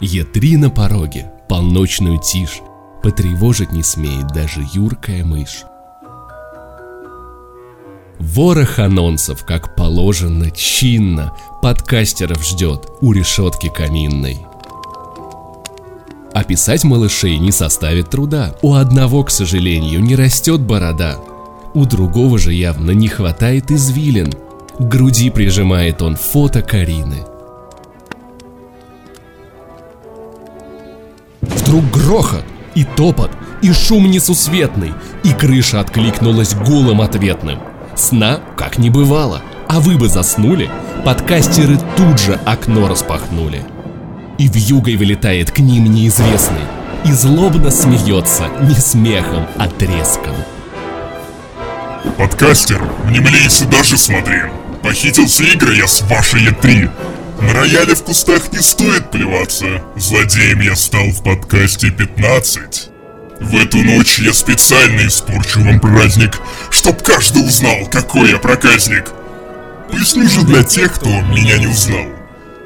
Е3 на пороге, полночную тишь, Потревожить не смеет даже юркая мышь. Ворох анонсов, как положено, чинно, Подкастеров ждет у решетки каминной. Описать малышей не составит труда. У одного, к сожалению, не растет борода. У другого же явно не хватает извилин. К груди прижимает он фото Карины. Вдруг грохот, и топот, и шум несусветный, и крыша откликнулась гулом ответным. Сна как не бывало, а вы бы заснули, подкастеры тут же окно распахнули. И в югой вылетает к ним неизвестный, и злобно смеется не смехом, а треском. Подкастер, не млейся даже смотри. Похитился игры я с вашей Е3. На рояле в кустах не стоит плеваться. Злодеем я стал в подкасте 15. В эту ночь я специально испорчу вам праздник, чтоб каждый узнал, какой я проказник. Поясню же для тех, кто меня не узнал.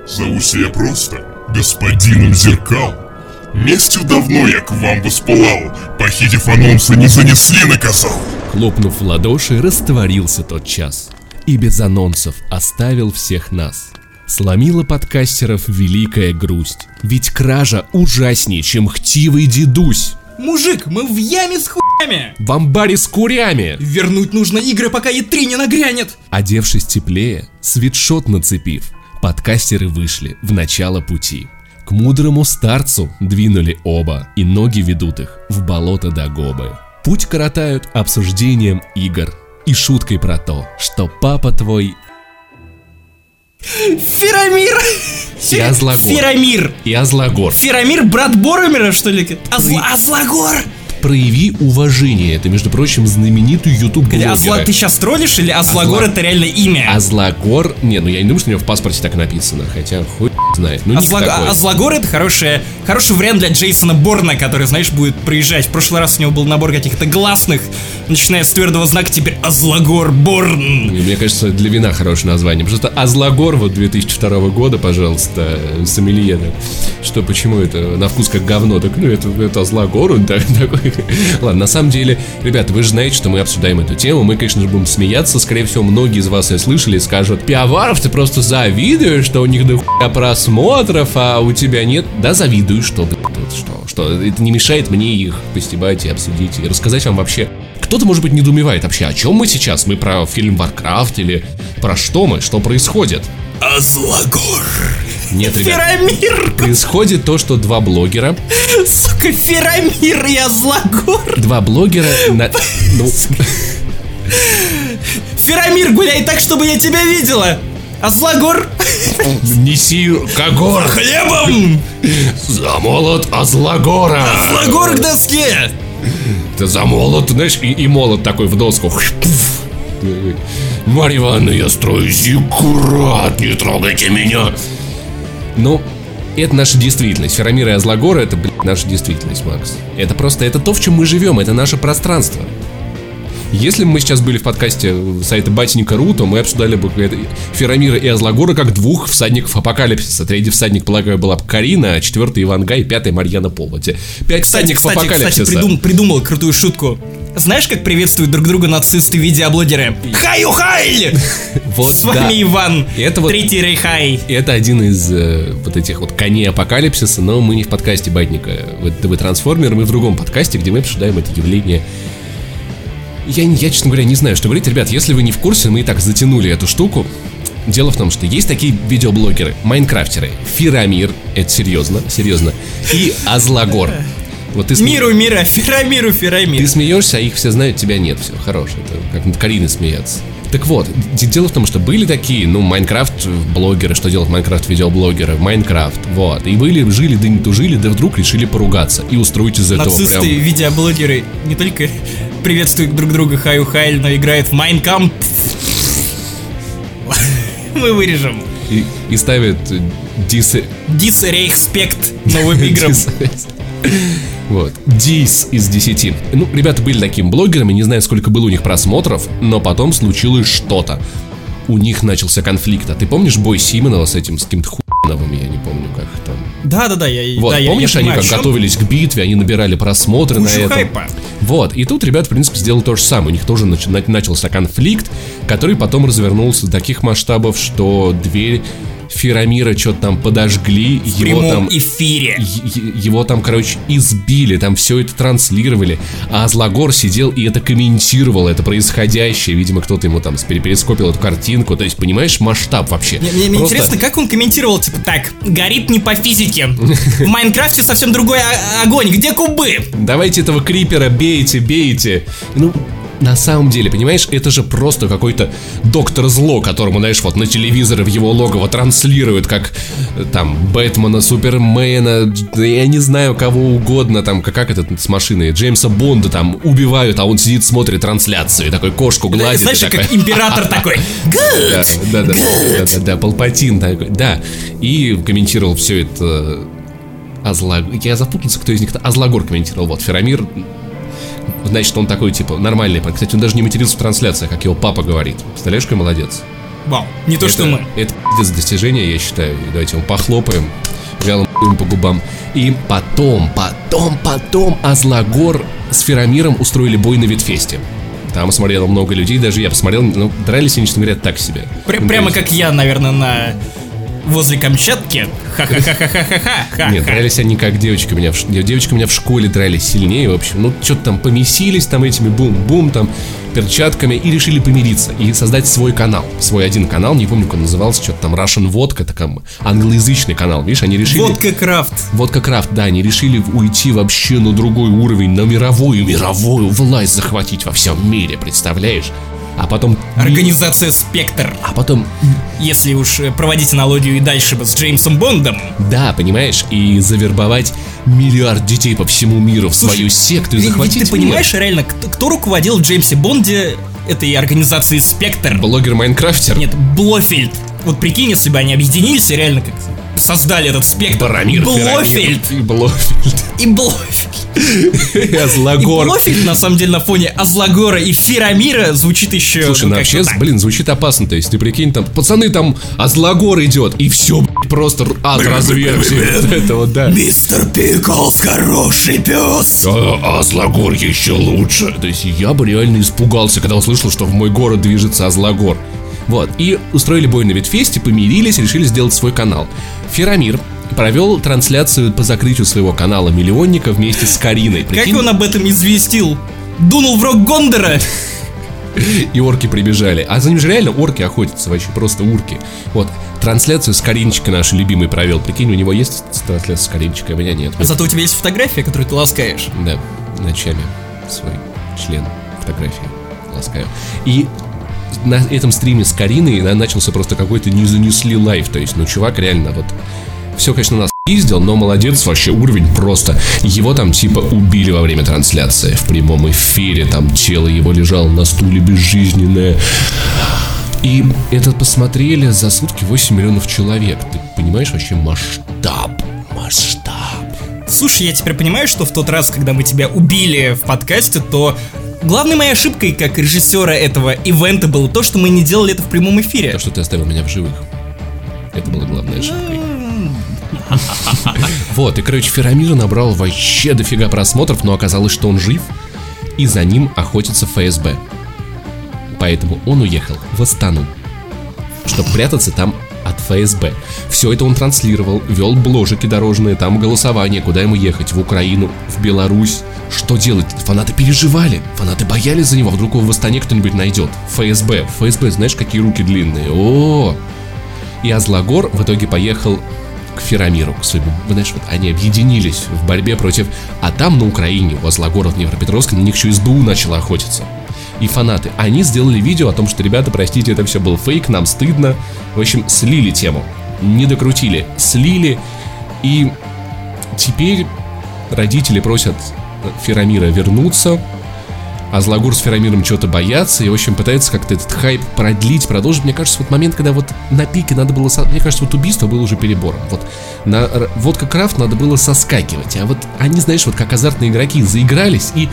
Зовуся я просто господином зеркал. Местью давно я к вам воспылал, похитив анонсы, не занесли наказал. Хлопнув в ладоши, растворился тот час. И без анонсов оставил всех нас. Сломила подкастеров великая грусть. Ведь кража ужаснее, чем хтивый дедусь. Мужик, мы в яме с хуями! В амбаре с курями! Вернуть нужно игры, пока Е3 не нагрянет! Одевшись теплее, свитшот нацепив, подкастеры вышли в начало пути. К мудрому старцу двинули оба, и ноги ведут их в болото до гобы. Путь коротают обсуждением игр и шуткой про то, что папа твой Ферамир! и Азлагор. Ферамир! И Азлагор. Ферамир брат Боромира, что ли? Азла... Азлагор! Прояви уважение, это, между прочим, знаменитый YouTube блогер. Азла... Ты сейчас троллишь или Азлагор Азла- это реально имя? Азлагор, не, ну я не думаю, что у него в паспорте так написано, хотя хуй знает, ну Азлаг-. Азлагор это хорошая, хороший вариант для Джейсона Борна, который, знаешь, будет проезжать. В прошлый раз у него был набор каких-то гласных, начиная с твердого знака, теперь Азлагор Борн. И Мне кажется, для вина хорошее название. Просто Азлагор вот 2002 года, пожалуйста, сомелье. Что, почему это на вкус как говно? Так, ну, это, это Азлагор, он так- такой. Ладно, на самом деле, ребята, вы же знаете, что мы обсуждаем эту тему. Мы, конечно же, будем смеяться. Скорее всего, многие из вас ее слышали и скажут, Пиаваров, ты просто завидуешь, что у них до хуя просмотров, а у тебя нет. Да, завидую, что, блядь, вот что, что это не мешает мне их постебать и обсудить, и рассказать вам вообще, кто-то, может быть, недоумевает вообще, о чем мы сейчас? Мы про фильм Warcraft или про что мы? Что происходит? Азлагор. Нет, ребят. Ферамир! Происходит то, что два блогера, Сука, Ферамир и Азлагор! два блогера, на, ну, Ферамир, гуляй так, чтобы я тебя видела! Азлагор! неси когор Хлебом! за молот Азлагора. Азлагор к доске! Ты за молот, знаешь, и, и молот такой в доску. Марья Ивановна, я строю зиккурат, не трогайте меня. Ну, это наша действительность. Ферамир и Азлагора это, блядь, наша действительность, Макс. Это просто, это то, в чем мы живем, это наше пространство. Если бы мы сейчас были в подкасте сайта Батенька.ру, то мы обсуждали бы Ферамира и Азлагора как двух всадников апокалипсиса. Третий всадник, полагаю, была бы Карина, а четвертый Иван Гай, пятый Марьяна Полоти. Пять Кстати, всадников кстати, апокалипсиса. кстати, придум- придумал крутую шутку. Знаешь, как приветствуют друг друга нацисты видеоблогеры? Хаю хай! Вот, С вами да. Иван. Это вот- Третий рейхай. Это один из э, вот этих вот коней апокалипсиса, но мы не в подкасте Батника в ТВ Трансформер, мы в другом подкасте, где мы обсуждаем это явление. Я, я, честно говоря, не знаю, что говорить. Ребят, если вы не в курсе, мы и так затянули эту штуку. Дело в том, что есть такие видеоблогеры, майнкрафтеры. Фирамир, это серьезно, серьезно. И Азлагор. Вот ты сме- Миру мира, Ферамиру ты Ферамир. смеешься, а их все знают, тебя нет. Все, хорош. Это как над Кариной смеяться. Так вот, дело в том, что были такие, ну, Minecraft-блогеры, что делают Minecraft-видеоблогеры, Minecraft, вот. И были, жили, да не тужили, да вдруг решили поругаться и устроить из этого Нацисты, прям... видеоблогеры не только приветствуют друг друга Хаю Хайль, но играют в Майнкамп. Мы вырежем. И, и ставят э, дисы... Дис Рейхспект новым играм. дис- Вот. 10 из 10. Ну, ребята были такими блогерами, не знаю, сколько было у них просмотров, но потом случилось что-то. У них начался конфликт. А ты помнишь бой Симонова с этим, с каким-то хуйновым, я не помню, как там. Да-да-да, я Вот, да, я- помнишь, я они понимаю, как готовились к битве, они набирали просмотры на Кучу этом. хайпа. Вот, и тут ребят, в принципе, сделали то же самое. У них тоже нач- на- начался конфликт, который потом развернулся до таких масштабов, что дверь Ферамира что-то там подожгли, В его там... эфире. Его там, короче, избили, там все это транслировали, а Злагор сидел и это комментировал, это происходящее, видимо, кто-то ему там перескопил эту картинку, то есть, понимаешь, масштаб вообще. Мне, мне- мне Просто- интересно, как он комментировал, типа, так, горит не по физике. В Майнкрафте совсем другой огонь, где кубы? Давайте этого крипера бейте, бейте. Ну, на самом деле, понимаешь, это же просто какой-то доктор зло, которому, знаешь, вот на телевизоре в его логово транслируют, как э, там Бэтмена, Супермена, я не знаю, кого угодно, там, как, как этот с машиной, Джеймса Бонда там убивают, а он сидит, смотрит трансляцию, и такой кошку гладит. Знаешь, и как такой, император такой. Да, да, да, да, да, Палпатин такой, да. И комментировал все это Азлаг... Я запутался, кто из них. Азлагор комментировал. Вот, Ферамир Значит, он такой, типа, нормальный. Кстати, он даже не матерился в трансляциях, как его папа говорит. Представляешь, какой молодец. Вау, не то, что это, мы. Это пиздец достижение, я считаю. Давайте ему похлопаем, вялым по губам. И потом, потом, потом Азлагор с Ферамиром устроили бой на Ветфесте. Там смотрело много людей, даже я посмотрел, ну, дрались они, честно говоря, так себе. Пр- Ну, прямо как я, наверное, на... Возле Камчатки. Ха-ха-ха-ха-ха-ха. Нет, дрались они как девочки у меня в, девочки у меня в школе дрались сильнее, в общем. Ну, что-то там помесились там этими бум-бум, там, перчатками и решили помириться и создать свой канал. Свой один канал, не помню, как он назывался, что-то там Russian это как англоязычный канал, видишь, они решили... Водка Крафт. Водка Крафт, да, они решили уйти вообще на другой уровень, на мировую, мировую власть захватить во всем мире, представляешь? А потом... Организация Спектр. А потом Если уж э, проводить аналогию и дальше бы с Джеймсом Бондом. Да, понимаешь, и завербовать миллиард детей по всему миру в свою секту и захватить ты понимаешь, реально, кто, кто руководил в Джеймсе Бонде этой организации Спектр? мир. Блогер-майнкрафтер? Нет, Блофельд. Вот прикинь, если бы они объединились и реально как создали этот спектр. Барамир, Блофельд. И Блофельд. И Блофельд. И И Азлагор. Блофельд, на самом деле, на фоне Азлагора и Фирамира звучит еще... Слушай, ну, вообще, так. блин, звучит опасно. То есть, ты прикинь, там, пацаны, там Азлагор идет, и все, просто ад разверся. Вот это вот, да. Мистер Пиклс, хороший пес. А Азлагор еще лучше. То есть я бы реально испугался, когда услышал, что в мой город движется Азлагор. Вот, и устроили бой на Ветфесте, помирились, решили сделать свой канал. Ферамир провел трансляцию по закрытию своего канала Миллионника вместе с Кариной. Как Прикинь, он об этом известил? Дунул в рог Гондора. И орки прибежали. А за ним же реально орки охотятся, вообще просто урки. Вот, трансляцию с Каринчикой нашей любимой провел. Прикинь, у него есть трансляция с Каринчикой, а у меня нет. Зато у тебя есть фотография, которую ты ласкаешь. Да, ночами свой член фотографии ласкаю. И на этом стриме с Кариной на- начался просто какой-то не занесли лайф. То есть, ну, чувак реально вот... Все, конечно, нас пиздил, но молодец, вообще уровень просто. Его там типа убили во время трансляции в прямом эфире. Там тело его лежало на стуле безжизненное. И это посмотрели за сутки 8 миллионов человек. Ты понимаешь вообще масштаб? Масштаб. Слушай, я теперь понимаю, что в тот раз, когда мы тебя убили в подкасте, то главной моей ошибкой как режиссера этого ивента было то, что мы не делали это в прямом эфире. То, что ты оставил меня в живых. Это была главная ошибка. Вот, и, короче, Ферамир набрал вообще дофига просмотров, но оказалось, что он жив, и за ним охотится ФСБ. Поэтому он уехал в Астану, чтобы прятаться там ФСБ. Все это он транслировал, вел бложики дорожные, там голосование, куда ему ехать, в Украину, в Беларусь. Что делать? Фанаты переживали, фанаты боялись за него, вдруг его в Астане кто-нибудь найдет. ФСБ, ФСБ, знаешь, какие руки длинные. О, и Азлагор в итоге поехал к Ферамиру, к своему. Знаешь, вот они объединились в борьбе против... А там, на Украине, у Азлагора в Днепропетровске, на них еще СБУ начало охотиться. И фанаты. Они сделали видео о том, что, ребята, простите, это все был фейк, нам стыдно. В общем, слили тему. Не докрутили. Слили. И теперь родители просят Ферамира вернуться. А Злагур с Ферамиром что-то боятся и, в общем, пытаются как-то этот хайп продлить, продолжить. Мне кажется, вот момент, когда вот на пике надо было... со- Мне кажется, вот убийство было уже перебором. Вот на водка Крафт надо было соскакивать. А вот они, знаешь, вот как азартные игроки заигрались и...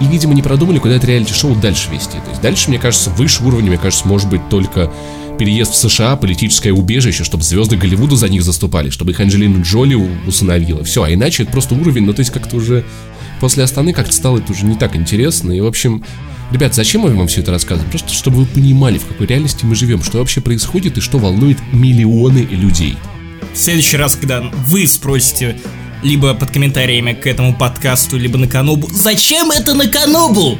И, видимо, не продумали, куда это реалити-шоу дальше вести. То есть дальше, мне кажется, выше уровня, мне кажется, может быть только переезд в США, политическое убежище, чтобы звезды Голливуда за них заступали, чтобы их Анджелина Джоли усыновила. Все, а иначе это просто уровень, ну то есть как-то уже после Астаны как-то стало это уже не так интересно. И, в общем, ребят, зачем я вам все это рассказываю? Просто чтобы вы понимали, в какой реальности мы живем, что вообще происходит и что волнует миллионы людей. В следующий раз, когда вы спросите либо под комментариями к этому подкасту, либо на Канобу, зачем это на Канобу?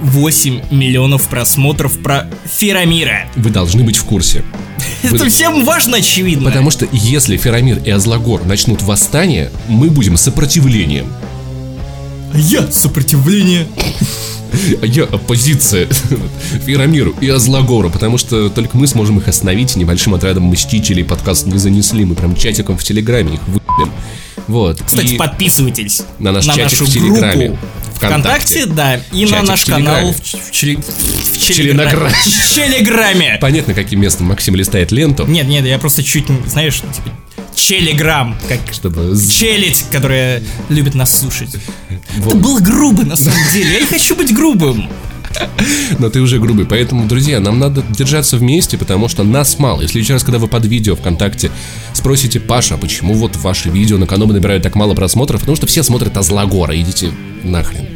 8 миллионов просмотров про Ферамира. Вы должны быть в курсе. Это Вы- всем важно, очевидно. Потому что если Ферамир и Азлагор начнут восстание, мы будем сопротивлением. Я сопротивление. А я оппозиция Ферамиру и Азлагору, потому что только мы сможем их остановить небольшим отрядом мстителей. Подкаст не занесли, мы прям чатиком в Телеграме их выпилим. Вот. Кстати, и подписывайтесь на наш чатик нашу в Телеграме. группу ВКонтакте. ВКонтакте, да, и на наш в канал в, в, челе- в. Телеграме. В Телеграме. Понятно, каким местом Максим листает ленту, Нет, нет, я просто чуть, знаешь, типа, Телеграм, как чтобы... челядь, которая любит нас слушать. вот. Это было грубо, на самом деле. Я не хочу быть грубым. Но ты уже грубый. Поэтому, друзья, нам надо держаться вместе, потому что нас мало. Если раз, когда вы под видео ВКонтакте спросите, Паша, а почему вот ваши видео на канале набирают так мало просмотров? Потому что все смотрят Азлагора, идите нахрен.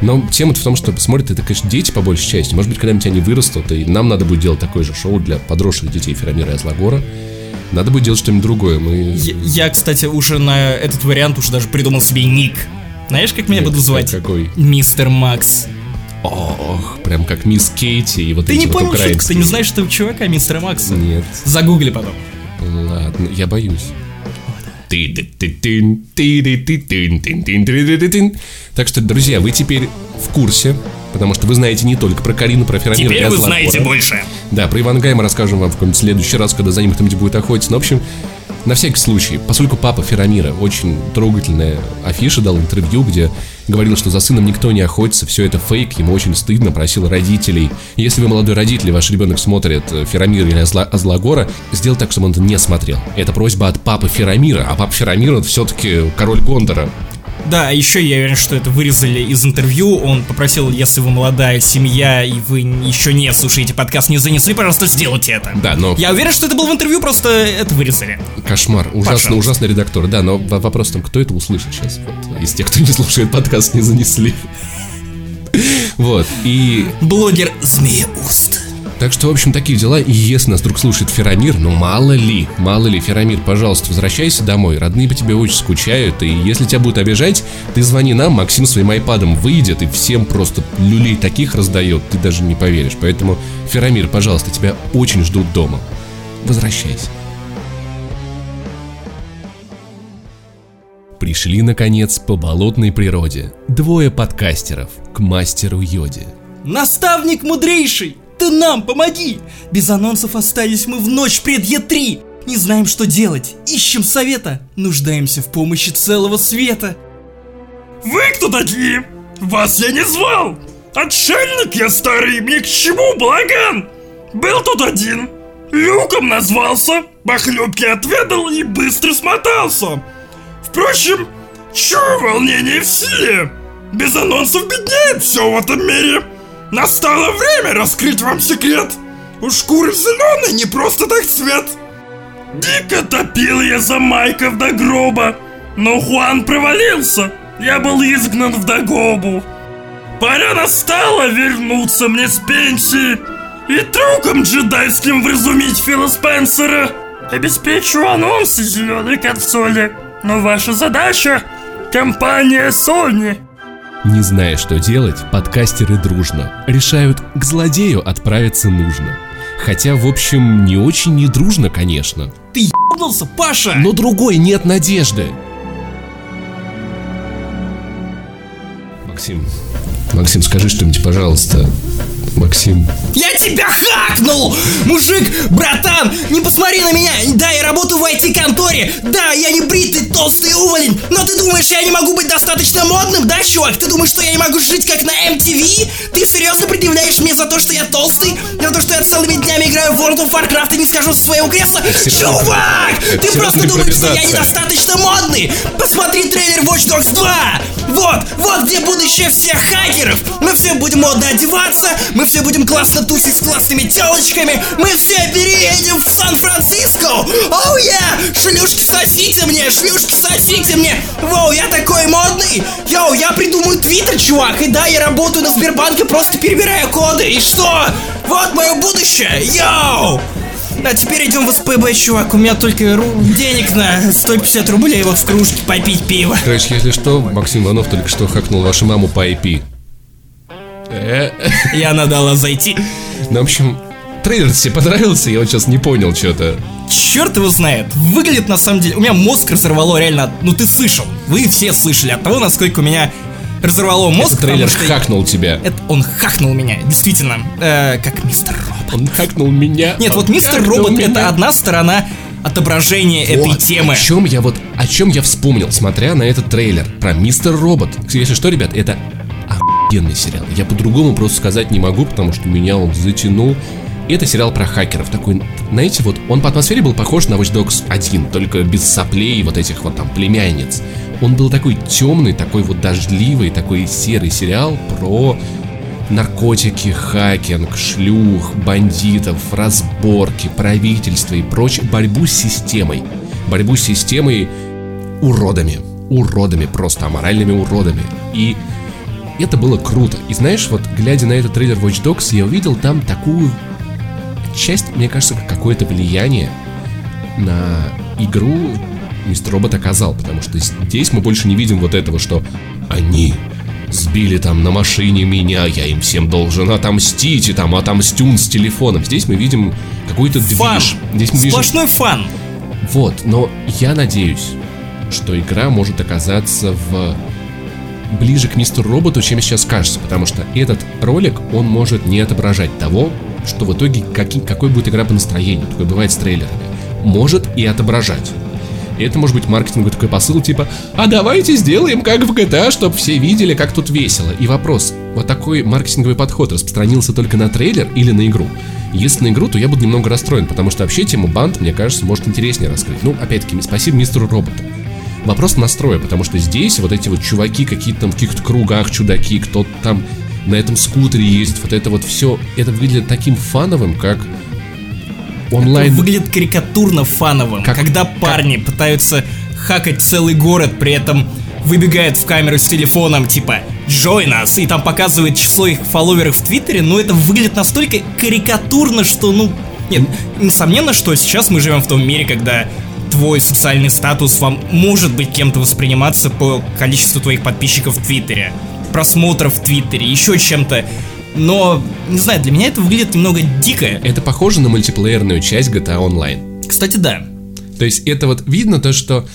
Но тема в том, что смотрят это, конечно, дети по большей части. Может быть, когда-нибудь они вырастут, и нам надо будет делать такое же шоу для подросших детей Ферамира и Азлагора. Надо будет делать что-нибудь другое. Мы... Я, я, кстати, уже на этот вариант уже даже придумал себе ник. Знаешь, как меня Ник, будут звать? какой? Мистер Макс. Ох, прям как мисс Кейти и вот Ты эти не вот понял шутку, ты украинские. не знаешь этого чувака, мистера Макса? Нет. Загугли потом. Ладно, я боюсь. Так что, друзья, вы теперь в курсе, потому что вы знаете не только про Карину, про Ферамира и Теперь вы знаете больше. Да, про Ивана Гая мы расскажем вам в какой-нибудь следующий раз, когда за ним кто-нибудь будет охотиться. Но, в общем, на всякий случай, поскольку папа Ферамира очень трогательная афиша дал интервью, где говорил, что за сыном никто не охотится, все это фейк, ему очень стыдно, просил родителей. Если вы молодой родитель, ваш ребенок смотрит э, Ферамира или Азла- Азлагора, сделай так, чтобы он это не смотрел. Это просьба от папы Ферамира, а папа Ферамира все-таки король Гондора. Да, еще я уверен, что это вырезали из интервью. Он попросил, если вы молодая семья и вы еще не слушаете подкаст, не занесли, пожалуйста, сделайте это. Да, но Я уверен, что это было в интервью, просто это вырезали. Кошмар, ужасно, ужасный редактор. Да, но вопрос в том, кто это услышит сейчас. Вот, из тех, кто не слушает подкаст, не занесли. Вот, и Блогер Змееуст. Так что, в общем, такие дела. И если нас вдруг слушает Ферамир, ну мало ли, мало ли, Ферамир, пожалуйста, возвращайся домой. Родные по тебе очень скучают. И если тебя будут обижать, ты звони нам, Максим своим айпадом выйдет и всем просто люлей таких раздает, ты даже не поверишь. Поэтому, Ферамир, пожалуйста, тебя очень ждут дома. Возвращайся. Пришли, наконец, по болотной природе. Двое подкастеров к мастеру Йоде. Наставник мудрейший, ты нам помоги! Без анонсов остались мы в ночь пред Е3. Не знаем, что делать, ищем совета, нуждаемся в помощи целого света. Вы кто такие? Вас я не звал! Отшельник я старый, мне к чему балаган? Был тут один, люком назвался, похлебки отведал и быстро смотался. Впрочем, чё волнение в силе? Без анонсов беднеет все в этом мире. Настало время раскрыть вам секрет. У шкуры зеленой не просто так цвет. Дико топил я за майков до гроба, но Хуан провалился, я был изгнан в Дагобу. Пора настало вернуться мне с пенсии и трюком джедайским вразумить Фила Спенсера. Обеспечу анонсы зеленой консоли, но ваша задача — компания Sony. Не зная, что делать, подкастеры дружно решают к злодею отправиться нужно. Хотя, в общем, не очень не дружно, конечно. Ты ебнулся, Паша! Но другой нет надежды. Максим. Максим, скажи что-нибудь, пожалуйста. Максим. Я тебя хакнул! Мужик, братан, не посмотри на меня! Да, я работаю в IT-конторе! Да, я не бритый, толстый уволень! Но ты думаешь, я не могу быть достаточно модным, да, чувак? Ты думаешь, что я не могу жить как на MTV? Ты серьезно предъявляешь мне за то, что я толстый? За то, что я целыми днями играю в World of Warcraft и не скажу со своего кресла? Чувак! Ты просто думаешь, что я недостаточно модный! Посмотри трейлер Watch Dogs 2! Вот, вот где будущее всех хакеров! Мы все будем модно одеваться, Мы все будем классно тусить с классными телочками. Мы все переедем в Сан-Франциско. Oh, yeah! Шлюшки сосите мне, шлюшки сосите мне. Воу, я такой модный. Yo, я придумаю твиттер, чувак. И да, я работаю на Сбербанке, просто перебирая коды. И что? Вот мое будущее. Yo! А теперь идем в СПБ, чувак. У меня только ру- денег на 150 рублей вот в кружке попить пиво. Короче, если что, Максим Иванов только что хакнул вашу маму по IP. Э, Я надала зайти. Ну, в общем, трейлер тебе понравился, я вот сейчас не понял что-то. Черт его знает. Выглядит на самом деле... У меня мозг разорвало реально... Ну ты слышал. Вы все слышали от того, насколько у меня разорвало мозг. Этот трейлер потому что... хакнул тебя. Это он хакнул меня, действительно. Э, как мистер Робот. Он хакнул меня. Нет, вот мистер Робот меня. это одна сторона отображения этой Вот, темы. О чем я вот, о чем я вспомнил, смотря на этот трейлер про Мистер Робот. Если что, ребят, это охуенный сериал. Я по-другому просто сказать не могу, потому что меня он затянул. И это сериал про хакеров. Такой, знаете, вот он по атмосфере был похож на Watch Dogs 1, только без соплей вот этих вот там племянниц. Он был такой темный, такой вот дождливый, такой серый сериал про наркотики, хакинг, шлюх, бандитов, разборки, правительство и прочее, борьбу с системой. Борьбу с системой уродами. Уродами, просто аморальными уродами. И это было круто. И знаешь, вот глядя на этот трейлер Watch Dogs, я увидел там такую часть, мне кажется, как какое-то влияние на игру Мистер Робот оказал, потому что здесь мы больше не видим вот этого, что они сбили там на машине меня, я им всем должен отомстить, и там отомстюн с телефоном. Здесь мы видим какой-то движ. Здесь мы видим... Сплошной фан. Вот, но я надеюсь, что игра может оказаться в ближе к мистеру роботу, чем сейчас кажется, потому что этот ролик, он может не отображать того, что в итоге каки- какой будет игра по настроению, такое бывает с трейлерами. Может и отображать. И это может быть маркетинговый такой посыл, типа, а давайте сделаем как в GTA, чтобы все видели, как тут весело. И вопрос, вот такой маркетинговый подход распространился только на трейлер или на игру? Если на игру, то я буду немного расстроен, потому что вообще тему банд, мне кажется, может интереснее раскрыть. Ну, опять-таки, спасибо мистеру роботу. Вопрос настроя, потому что здесь вот эти вот чуваки какие-то там в каких-то кругах, чудаки, кто-то там на этом скутере ездит, вот это вот все, это выглядит таким фановым, как онлайн... Выглядит карикатурно фановым. Как- когда парни пытаются хакать целый город, при этом выбегает в камеру с телефоном, типа «Join us», и там показывает число их фолловеров в Твиттере, но это выглядит настолько карикатурно, что, ну... Нет, несомненно, что сейчас мы живем в том мире, когда твой социальный статус вам может быть кем-то восприниматься по количеству твоих подписчиков в Твиттере, просмотров в Твиттере, еще чем-то. Но, не знаю, для меня это выглядит немного дико. Это похоже на мультиплеерную часть GTA Online. Кстати, да. То есть это вот видно то, что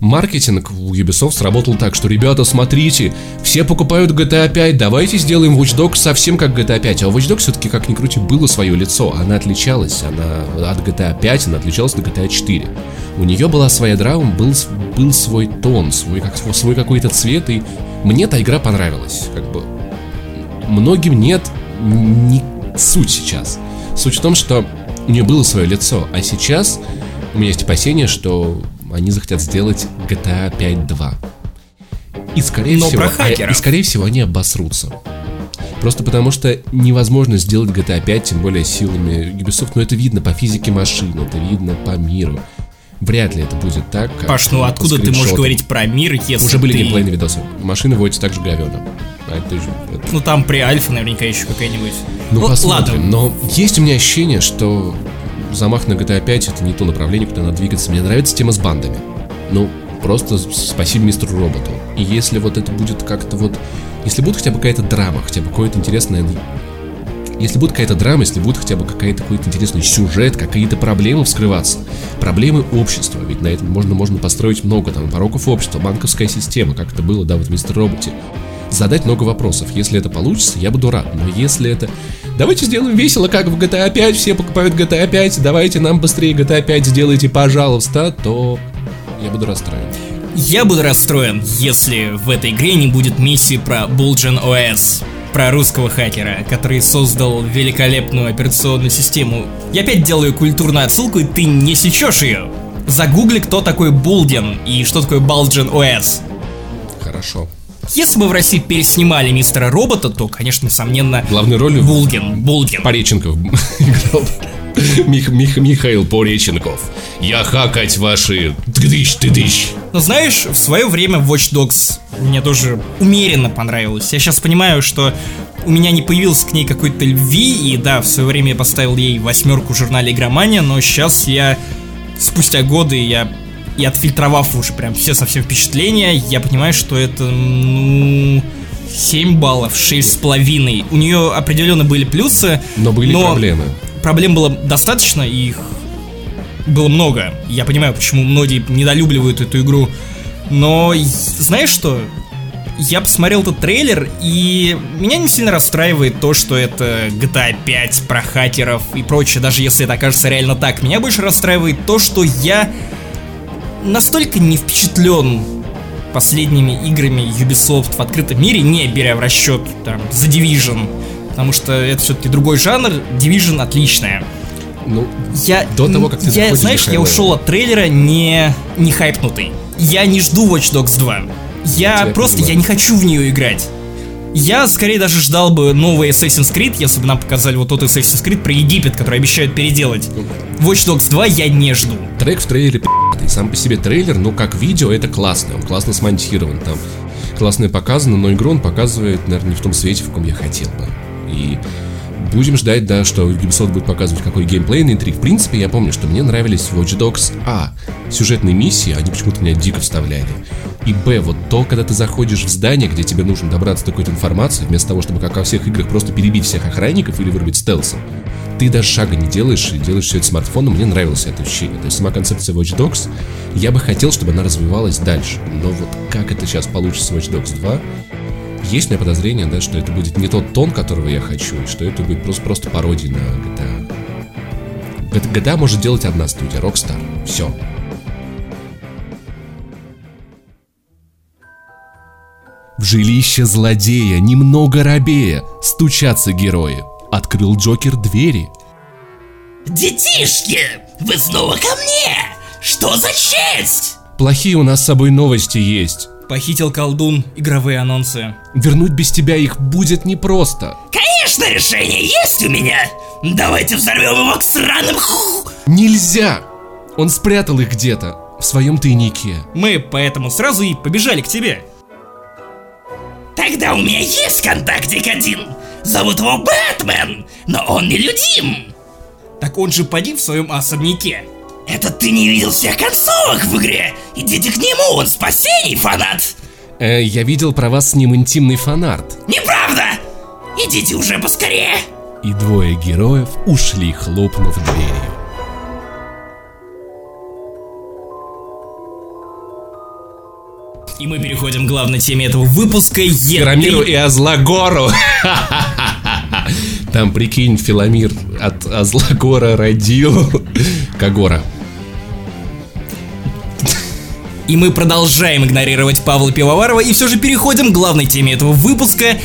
маркетинг у Ubisoft сработал так, что ребята, смотрите, все покупают GTA 5, давайте сделаем Watch Dogs совсем как GTA 5. А у Watch Dogs все-таки, как ни крути, было свое лицо. Она отличалась, она от GTA 5, она отличалась от GTA 4. У нее была своя драма, был, был свой тон, свой, как, свой какой-то цвет, и мне эта игра понравилась. Как бы многим нет не суть сейчас. Суть в том, что у нее было свое лицо, а сейчас у меня есть опасение, что они захотят сделать GTA 5.2. И скорее Но всего, а- и скорее всего они обосрутся. Просто потому что невозможно сделать GTA 5, тем более силами Ubisoft, но это видно по физике машин, это видно по миру. Вряд ли это будет так. Паш, ну откуда ты можешь говорить про мир, если Уже были ты... геймплейные видосы. Машины водятся так же говёно. А это же- это- Ну там при Альфа наверняка еще какая-нибудь. Ну, Вот, посмотрим. ладно. Но есть у меня ощущение, что замах на GTA 5 это не то направление, куда надо двигаться. Мне нравится тема с бандами. Ну, просто спасибо мистеру роботу. И если вот это будет как-то вот... Если будет хотя бы какая-то драма, хотя бы какое-то интересное... Если будет какая-то драма, если будет хотя бы какая-то какой-то интересный сюжет, какие-то проблемы вскрываться, проблемы общества, ведь на этом можно, можно построить много там пороков общества, банковская система, как это было, да, вот в Мистер Роботе задать много вопросов. Если это получится, я буду рад. Но если это... Давайте сделаем весело, как в GTA 5, все покупают GTA 5, давайте нам быстрее GTA 5 сделайте, пожалуйста, то я буду расстроен. Я буду расстроен, если в этой игре не будет миссии про Bulgin OS. Про русского хакера, который создал великолепную операционную систему. Я опять делаю культурную отсылку, и ты не сечешь ее. Загугли, кто такой Булдин и что такое Bulgin OS. Хорошо. Если бы в России переснимали Мистера Робота, то, конечно, несомненно, Главной ролью Булгин, Булгин. Пореченков играл. Мих, Мих- Михаил Пореченков. Я хакать ваши тыдыщ, тыдыщ. Но знаешь, в свое время Watch Dogs мне тоже умеренно понравилось. Я сейчас понимаю, что у меня не появился к ней какой-то любви, и да, в свое время я поставил ей восьмерку в журнале Игромания, но сейчас я, спустя годы, я и отфильтровав уже прям все совсем впечатления, я понимаю, что это, ну, 7 баллов, 6,5. У нее определенно были плюсы, Но были проблемы. проблем было достаточно, и их было много. Я понимаю, почему многие недолюбливают эту игру. Но знаешь что? Я посмотрел этот трейлер, и меня не сильно расстраивает то, что это GTA 5 про хакеров и прочее, даже если это окажется реально так. Меня больше расстраивает то, что я настолько не впечатлен последними играми Ubisoft в открытом мире, не беря в расчет там The Division, потому что это все-таки другой жанр, Division отличная. Ну, Я, До того, как ты я, знаешь, я ушел от трейлера не, не хайпнутый. Я не жду Watch Dogs 2. Я тебя просто, понимаю. я не хочу в нее играть. Я скорее даже ждал бы новый Assassin's Creed, если бы нам показали вот тот Assassin's Creed про Египет, который обещают переделать. Watch Dogs 2 я не жду. трек в трейлере пи***ый. Сам по себе трейлер, ну, как видео, это классно. Он классно смонтирован, там классно показано, но игру он показывает, наверное, не в том свете, в каком я хотел бы. И будем ждать, да, что Ubisoft будет показывать какой геймплейный интриг. В принципе, я помню, что мне нравились Watch Dogs А. Сюжетные миссии, они почему-то меня дико вставляли. И Б, вот то, когда ты заходишь в здание, где тебе нужно добраться до какой-то информации, вместо того, чтобы, как во всех играх, просто перебить всех охранников или вырубить стелсом, ты даже шага не делаешь и делаешь все это смартфоном. Мне нравилось это ощущение. То есть сама концепция Watch Dogs, я бы хотел, чтобы она развивалась дальше. Но вот как это сейчас получится в Watch Dogs 2, есть у меня подозрение, да, что это будет не тот тон, которого я хочу, и что это будет просто, просто пародия на GTA. GTA GTA может делать одна студия, Rockstar. Все. В жилище злодея, немного робея, стучатся герои. Открыл Джокер двери. Детишки, вы снова ко мне! Что за честь? Плохие у нас с собой новости есть. Похитил колдун игровые анонсы. Вернуть без тебя их будет непросто. Конечно, решение есть у меня! Давайте взорвем его к сраным ху... Нельзя! Он спрятал их где-то, в своем тайнике. Мы поэтому сразу и побежали к тебе. Тогда у меня есть контактик один. Зовут его Бэтмен, но он нелюдим. Так он же поди в своем особняке. Это ты не видел всех концовок в игре? Идите к нему, он спасений фанат. Э, я видел про вас с ним интимный фанарт. Неправда! Идите уже поскорее. И двое героев ушли, хлопнув дверью. И мы переходим к главной теме этого выпуска. Е3. Филомиру и Азлагору. Там, прикинь, Филомир от Азлагора родил Кагора. И мы продолжаем игнорировать Павла Пивоварова и все же переходим к главной теме этого выпуска.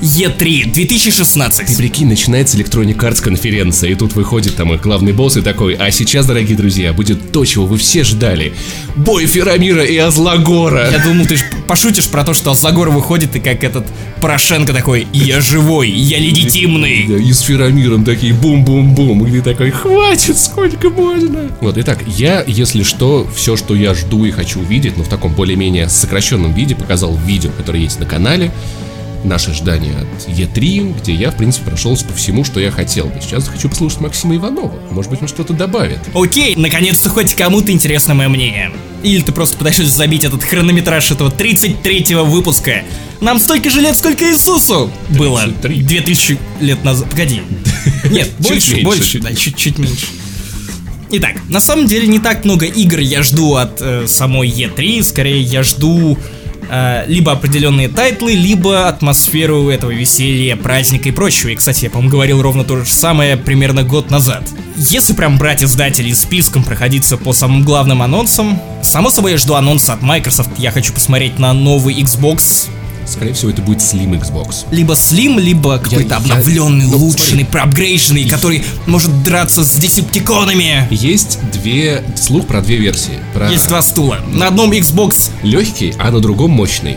Е3 2016. Прикинь, начинается Electronic Arts конференция, и тут выходит там их главный босс и такой, а сейчас, дорогие друзья, будет то, чего вы все ждали. Бой Ферамира и Азлагора. Я думал, ты ж пошутишь про то, что Азлагор выходит и как этот Порошенко такой «Я живой, я легитимный». Да, и с Ферамиром такие бум-бум-бум. И ты такой, хватит, сколько можно. Вот, итак, я, если что, все, что я жду и хочу увидеть, но в таком более-менее сокращенном виде, показал видео, которое есть на канале. Наше ждание от Е3, где я, в принципе, прошелся по всему, что я хотел бы. Сейчас хочу послушать Максима Иванова. Может быть, он что-то добавит. Окей, наконец-то хоть кому-то интересно мое мнение. Или ты просто пытаешься забить этот хронометраж этого 33-го выпуска. Нам столько же лет, сколько Иисусу было. 33. 2000 лет назад. Погоди. Нет, больше, больше. Да, чуть-чуть меньше. Итак, на самом деле не так много игр я жду от э, самой E3, скорее я жду э, либо определенные тайтлы, либо атмосферу этого веселья, праздника и прочего. И, кстати, я, по-моему, говорил ровно то же самое примерно год назад. Если прям брать издателей списком проходиться по самым главным анонсам, само собой я жду анонса от Microsoft, я хочу посмотреть на новый Xbox, Скорее всего, это будет Slim Xbox. либо Slim, либо какой-то я- обновленный, ну, улучшенный, проапгрейженный, который может драться с десептиконами. Есть две... Слух про две версии. Про Есть два стула. На одном Xbox легкий, а на другом мощный.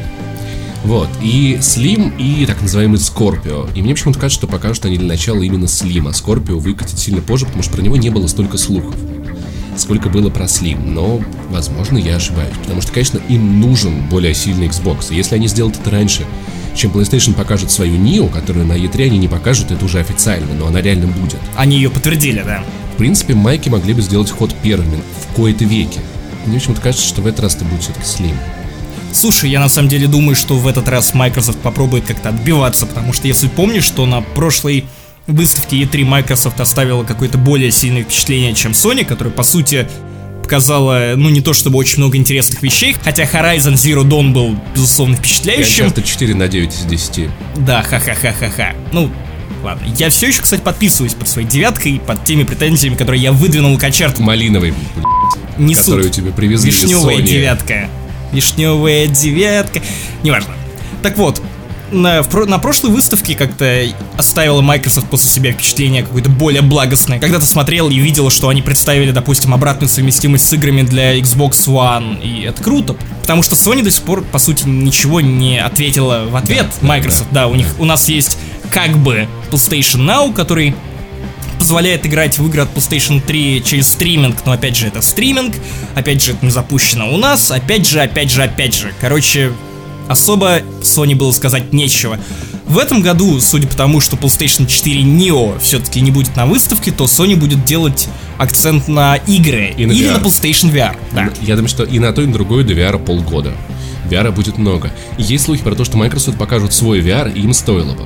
Вот, и Слим, и так называемый Скорпио. И мне почему-то кажется, что покажут они для начала именно Слима. Скорпио выкатит сильно позже, потому что про него не было столько слухов сколько было про Slim, но, возможно, я ошибаюсь, потому что, конечно, им нужен более сильный Xbox, если они сделают это раньше, чем PlayStation покажет свою Neo, которую на E3 они не покажут, это уже официально, но она реально будет. Они ее подтвердили, да. В принципе, майки могли бы сделать ход первыми в кои-то веке. Мне почему-то кажется, что в этот раз это будет все-таки Slim. Слушай, я на самом деле думаю, что в этот раз Microsoft попробует как-то отбиваться, потому что если помнишь, что на прошлой выставке E3 Microsoft оставила какое-то более сильное впечатление, чем Sony, которая, по сути, показала, ну, не то чтобы очень много интересных вещей, хотя Horizon Zero Dawn был, безусловно, впечатляющим. Uncharted 4 на 9 из 10. Да, ха-ха-ха-ха-ха. Ну, ладно. Я все еще, кстати, подписываюсь под своей девяткой, под теми претензиями, которые я выдвинул к Uncharted. Малиновый, Не которую тебе привезли Вишневая Sony. девятка. Вишневая девятка. Неважно. Так вот, на, на прошлой выставке как-то оставила Microsoft после себя впечатление какое-то более благостное. Когда ты смотрел и видел, что они представили, допустим, обратную совместимость с играми для Xbox One, и это круто. Потому что Sony до сих пор, по сути, ничего не ответила в ответ Microsoft. Да, у них у нас есть как бы PlayStation Now, который позволяет играть в игры от PlayStation 3 через стриминг, но опять же это стриминг, опять же это не запущено у нас, опять же, опять же, опять же. Короче, особо Sony было сказать нечего. В этом году, судя по тому, что PlayStation 4 Neo все-таки не будет на выставке, то Sony будет делать акцент на игры И на или VR. на PlayStation VR. Да. Я думаю, что и на то, и на другое до VR полгода. VR будет много. И есть слухи про то, что Microsoft покажут свой VR, и им стоило бы.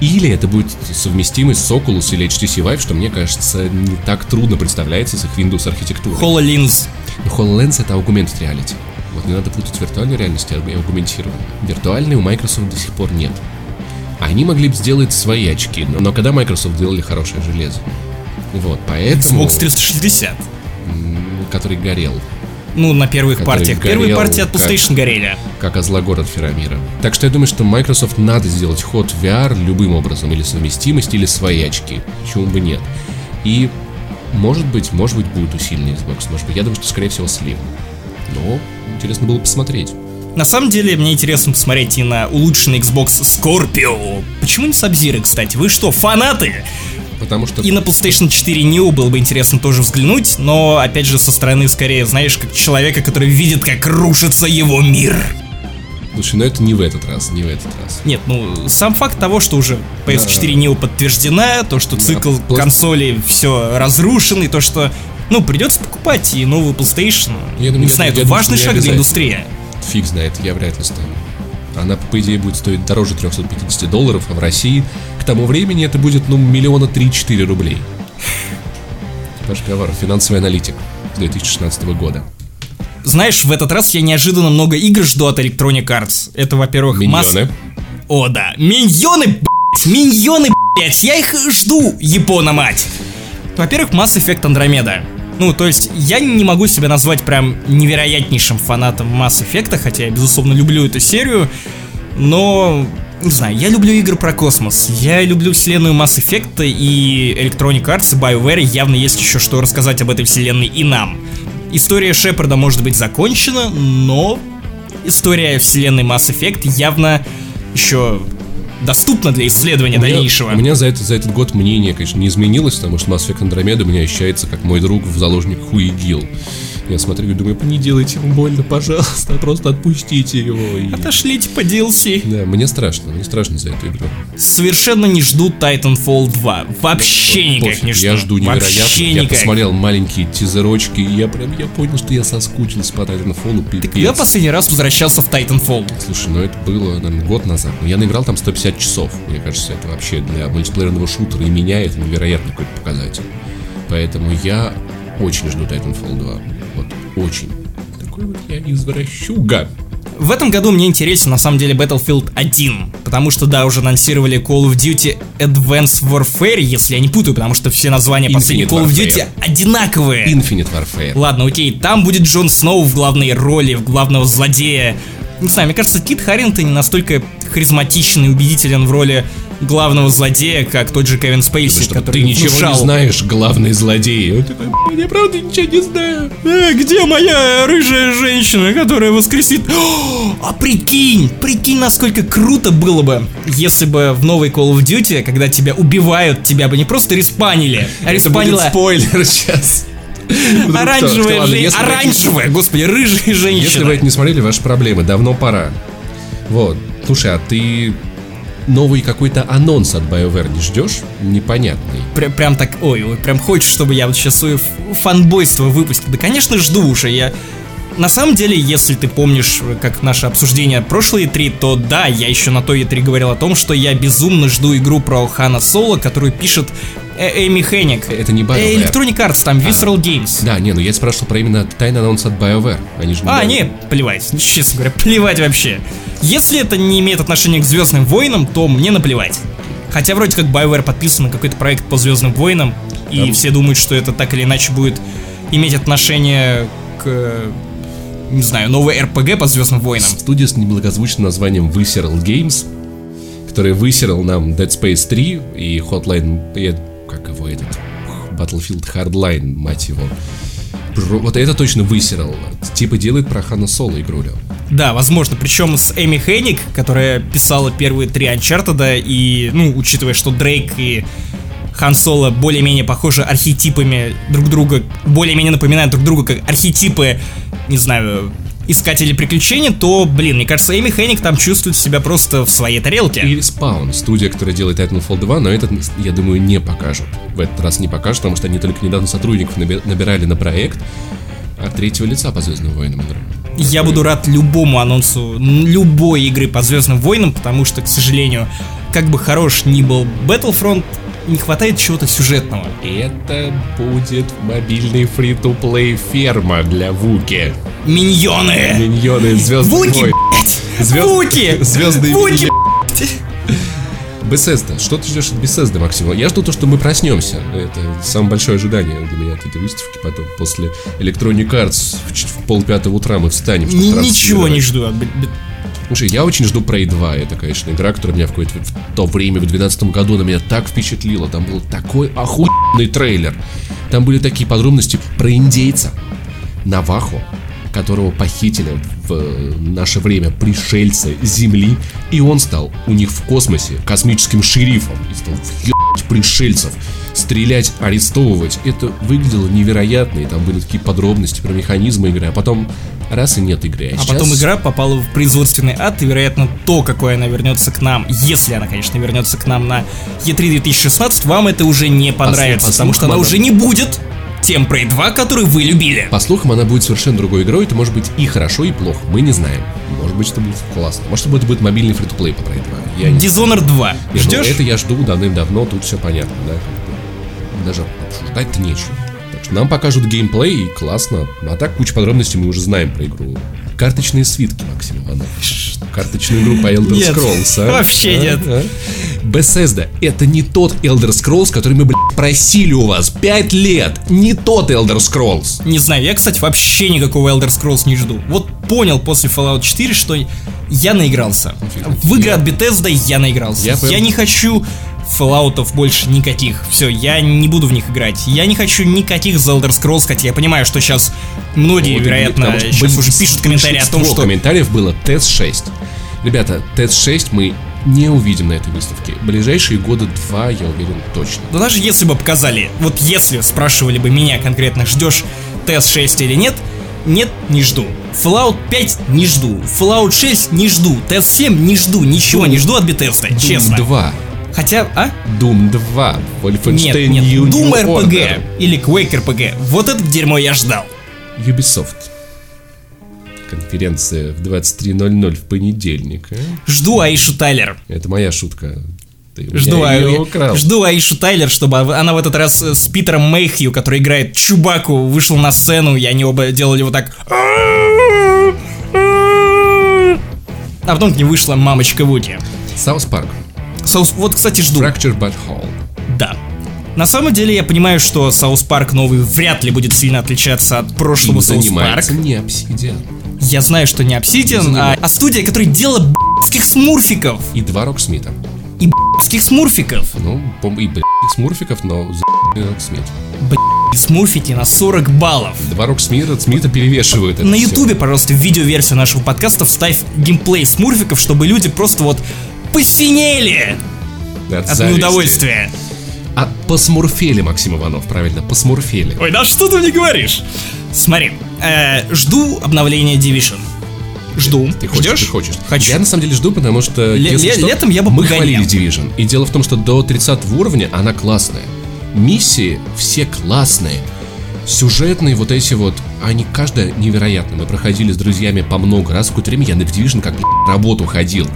Или это будет совместимость с Oculus или HTC Vive, что мне кажется не так трудно представляется с их Windows архитектурой. HoloLens. Но HoloLens это augmented reality. Вот не надо путать виртуальную реальность и аугментированную. Виртуальной у Microsoft до сих пор нет. Они могли бы сделать свои очки, но, но когда Microsoft делали хорошее железо. Вот, поэтому... Xbox 360. м, Который горел. Ну, на первых партиях. Первые партии от как- PlayStation горели. как Озлогор от Ферамира. Так что я думаю, что Microsoft надо сделать ход в VR любым образом, или совместимость, или свои очки. Почему бы нет? И может быть, может быть, будет усиленный Xbox, может быть, я думаю, что скорее всего Slim. Но интересно было посмотреть. На самом деле, мне интересно посмотреть и на улучшенный Xbox Scorpio. Почему не Sub-Zero, кстати? Вы что, фанаты? Потому что И на PlayStation 4 Neo было бы интересно тоже взглянуть, но, опять же, со стороны, скорее, знаешь, как человека, который видит, как рушится его мир. Слушай, но это не в этот раз, не в этот раз. Нет, ну, сам факт того, что уже PS4 Neo подтверждена, то, что цикл пла- консоли все разрушен, и то, что, ну, придется покупать и новую PlayStation. Я думаю, не знаю, это важный шаг для индустрии. Фиг знает, я вряд ли стану. Она, по идее, будет стоить дороже 350 долларов, а в России к тому времени это будет, ну, миллиона три-четыре рублей. Ваш Ковар, финансовый аналитик 2016 года. Знаешь, в этот раз я неожиданно много игр жду от Electronic Arts. Это, во-первых, масс- Миньоны. О, да. Миньоны, блядь! Миньоны, блядь! Я их жду, Япона мать! Во-первых, Mass Effect Andromeda. Ну, то есть, я не могу себя назвать прям невероятнейшим фанатом Mass Effect, хотя я, безусловно, люблю эту серию, но... Не знаю, я люблю игры про космос, я люблю вселенную Mass Effect, и Electronic Arts и BioWare явно есть еще что рассказать об этой вселенной и нам. История Шепарда может быть закончена, но история вселенной Mass Effect явно еще доступна для исследования У меня- дальнейшего. У меня за, это, за этот год мнение, конечно, не изменилось, потому что Mass Effect Andromeda у меня ощущается как мой друг в заложник Хуи Гил. Я смотрю и думаю, не делайте ему больно, пожалуйста, просто отпустите его. И... Отошлите по DLC. Да, мне страшно, мне страшно за эту игру. Совершенно не жду Titanfall 2. Вообще никак Пофиг, не жду. Я жду невероятно. Вообще я никак. посмотрел маленькие тизерочки, и я прям я понял, что я соскучился по Titanfall, Ты пипец. когда последний раз возвращался в Titanfall? Слушай, ну это было, наверное, год назад. Но я наиграл там 150 часов. Мне кажется, это вообще для мультиплеерного шутера и меня это невероятный какой-то показатель. Поэтому я очень жду Titanfall 2. Очень. Такой вот я извращуга. В этом году мне интересен на самом деле Battlefield 1, потому что, да, уже анонсировали Call of Duty Advanced Warfare, если я не путаю, потому что все названия последних Call of Duty Warfare. одинаковые. Infinite Warfare. Ладно, окей, там будет Джон Сноу в главной роли, в главного злодея. Не знаю, мне кажется, Кит Харрингтон не настолько харизматичен и убедителен в роли главного злодея, как тот же Кевин Спейси, Чтобы который ты ничего внушал- не знаешь, главный злодей. Он такой, «Блин, я правда ничего не знаю. Э, где моя рыжая женщина, которая воскресит? О, а прикинь, прикинь, насколько круто было бы, если бы в новой Call of Duty, когда тебя убивают, тебя бы не просто респанили, а Это будет респанила спойлер сейчас. Вдруг оранжевая кто- ладно, жен- если вы- Оранжевая, господи, рыжая женщина. Если вы это не смотрели, ваши проблемы, давно пора. Вот. Слушай, а ты новый какой-то анонс от BioWare не ждешь? Непонятный. Пря- прям так, ой, ой, прям хочешь, чтобы я вот сейчас свое фанбойство выпустил. Да, конечно, жду уже. Я на самом деле, если ты помнишь, как наше обсуждение прошлой E3, то да, я еще на той E3 говорил о том, что я безумно жду игру про Хана Соло, которую пишет э, Эми Хенник. Это не BioWare. Electronic Arts, там Visceral Games. Да, не, ну я спрашивал про именно тайный анонс от BioWare. Они же А, BioWare. не, плевать, честно говоря, плевать вообще. Если это не имеет отношения к Звездным войнам, то мне наплевать. Хотя вроде как BioWare подписан на какой-то проект по Звездным войнам, и Там- все думают, что это так или иначе будет иметь отношение к, не знаю, новой РПГ по Звездным войнам. Студия с неблагозвучным названием Visceral Games, который высерал нам Dead Space 3 и Hotline... э, Как его этот? Battlefield Hardline, мать его. Про- Вот это точно высерал. Типа делает про Хана Соло игру. Лё. Да, возможно, причем с Эми Хенник, которая писала первые три Uncharted, и, ну, учитывая, что Дрейк и Хан Соло более-менее похожи архетипами друг друга, более-менее напоминают друг друга как архетипы, не знаю, искателей приключений, то, блин, мне кажется, Эми Хенник там чувствует себя просто в своей тарелке. И Spawn, студия, которая делает Titanfall 2, но этот, я думаю, не покажут. В этот раз не покажут, потому что они только недавно сотрудников наби- набирали на проект от третьего лица по Звездным войнам. Я буду рад любому анонсу любой игры по Звездным войнам, потому что, к сожалению, как бы хорош ни был Battlefront, не хватает чего-то сюжетного. Это будет мобильный фри-то-плей ферма для Вуки. Миньоны! Миньоны звездных Вуки, блядь! Звезд- Вуки! Звездные Вуки! Bethesda. Что ты ждешь от Bethesda, Максим? Я жду то, что мы проснемся. Это самое большое ожидание для меня от этой выставки. Потом, после Electronic Arts в, в полпятого утра мы встанем. Ни- Ничего не жду от Слушай, я очень жду Prey 2. Это, конечно, игра, которая меня в какое-то в то время, в 2012 году, на меня так впечатлила. Там был такой охуенный трейлер. Там были такие подробности про индейца Навахо, которого похитили в э, наше время пришельцы Земли, и он стал у них в космосе космическим шерифом и стал въебать пришельцев, стрелять, арестовывать. Это выглядело невероятно, и там были такие подробности про механизмы игры, а потом раз и нет игры. А сейчас- потом игра попала в производственный ад, и, вероятно, то, какое она вернется к нам, если она, конечно, вернется к нам на E3 2016, вам это уже не понравится, по потому что она уже не будет тем Prey 2, который вы любили. По слухам, она будет совершенно другой игрой. Это может быть и хорошо, и плохо. Мы не знаем. Может быть, это будет классно. Может быть, это будет мобильный фри-то-плей по Prey 2. Я не Dishonored 2. Не, ну, Ждешь? это я жду давным-давно, тут все понятно, да? Даже обсуждать-то нечего. Нам покажут геймплей, и классно. А так куча подробностей мы уже знаем про игру. Карточные свитки, Максим Иванов. Карточную игру по Elder Нет, Scrolls, а? вообще А, нет. а? Bethesda — это не тот Elder Scrolls, который мы, блядь, просили у вас пять лет. Не тот Elder Scrolls. Не знаю, я, кстати, вообще никакого Elder Scrolls не жду. Вот понял после Fallout 4, что я наигрался. В игры от Bethesda я наигрался. Я Я, не хочу Fallout'ов больше никаких. Все, я не буду в них играть. Я не хочу никаких The Elder Scrolls, хотя я понимаю, что сейчас многие, Вот, вероятно, потому сейчас уже пишут комментарии о том, что комментариев было TES-6. Ребята, TES-6 мы не увидим на этой выставке. Ближайшие года два, я уверен, точно. Но даже если бы показали, вот если спрашивали бы меня конкретно, ждешь TS6 или нет, нет, не жду. Fallout 5 не жду. Fallout 6 не жду. TS7 не жду. Ничего не жду от Bethesda, Doom честно. 2. Хотя, а? Doom 2. Wolfenstein Нет, нет. New, Doom New RPG Order. или Quake RPG. Вот это дерьмо я ждал. Ubisoft. Конференция в 23.00 в понедельник. а? Жду Аишу Тайлер. Это моя шутка. Ты Жду, Аи- украл. жду Аишу Тайлер, чтобы она в этот раз э, с Питером Мэйхью, который играет Чубаку, вышел на сцену, и они оба делали вот так. А потом к ней вышла мамочка Вуди. South Park. Соус- вот, кстати, жду. Fracture But Whole. Да. На самом деле я понимаю, что Саус Парк новый вряд ли будет сильно отличаться от прошлого Саус Парк. не Obsidian. Я знаю, что не Obsidian, а, а студия, которая делала б***ских смурфиков. И два Роксмита. И б***ских смурфиков. Ну, и, блядь, смурфиков, но за Смит. И смурфики на 40 баллов. Два Роксмита Смита перевешивают это На ютубе, пожалуйста, в видеоверсию нашего подкаста вставь геймплей смурфиков, чтобы люди просто вот посинели от зависти. неудовольствия. А посмурфели, Максим Иванов, правильно, посмурфели. Ой, да что ты мне говоришь? Смотри, э, жду обновления Division. Жду. Ты хочешь, Ждешь? ты хочешь. Хочу. Я на самом деле жду, потому что Ле- если ле- что, летом я бы мы погонял. хвалили Division. И дело в том, что до 30 уровня она классная. Миссии все классные. Сюжетные вот эти вот, они каждая невероятно. Мы проходили с друзьями по много раз. В какое-то время я на Division как блядь, работу ходил.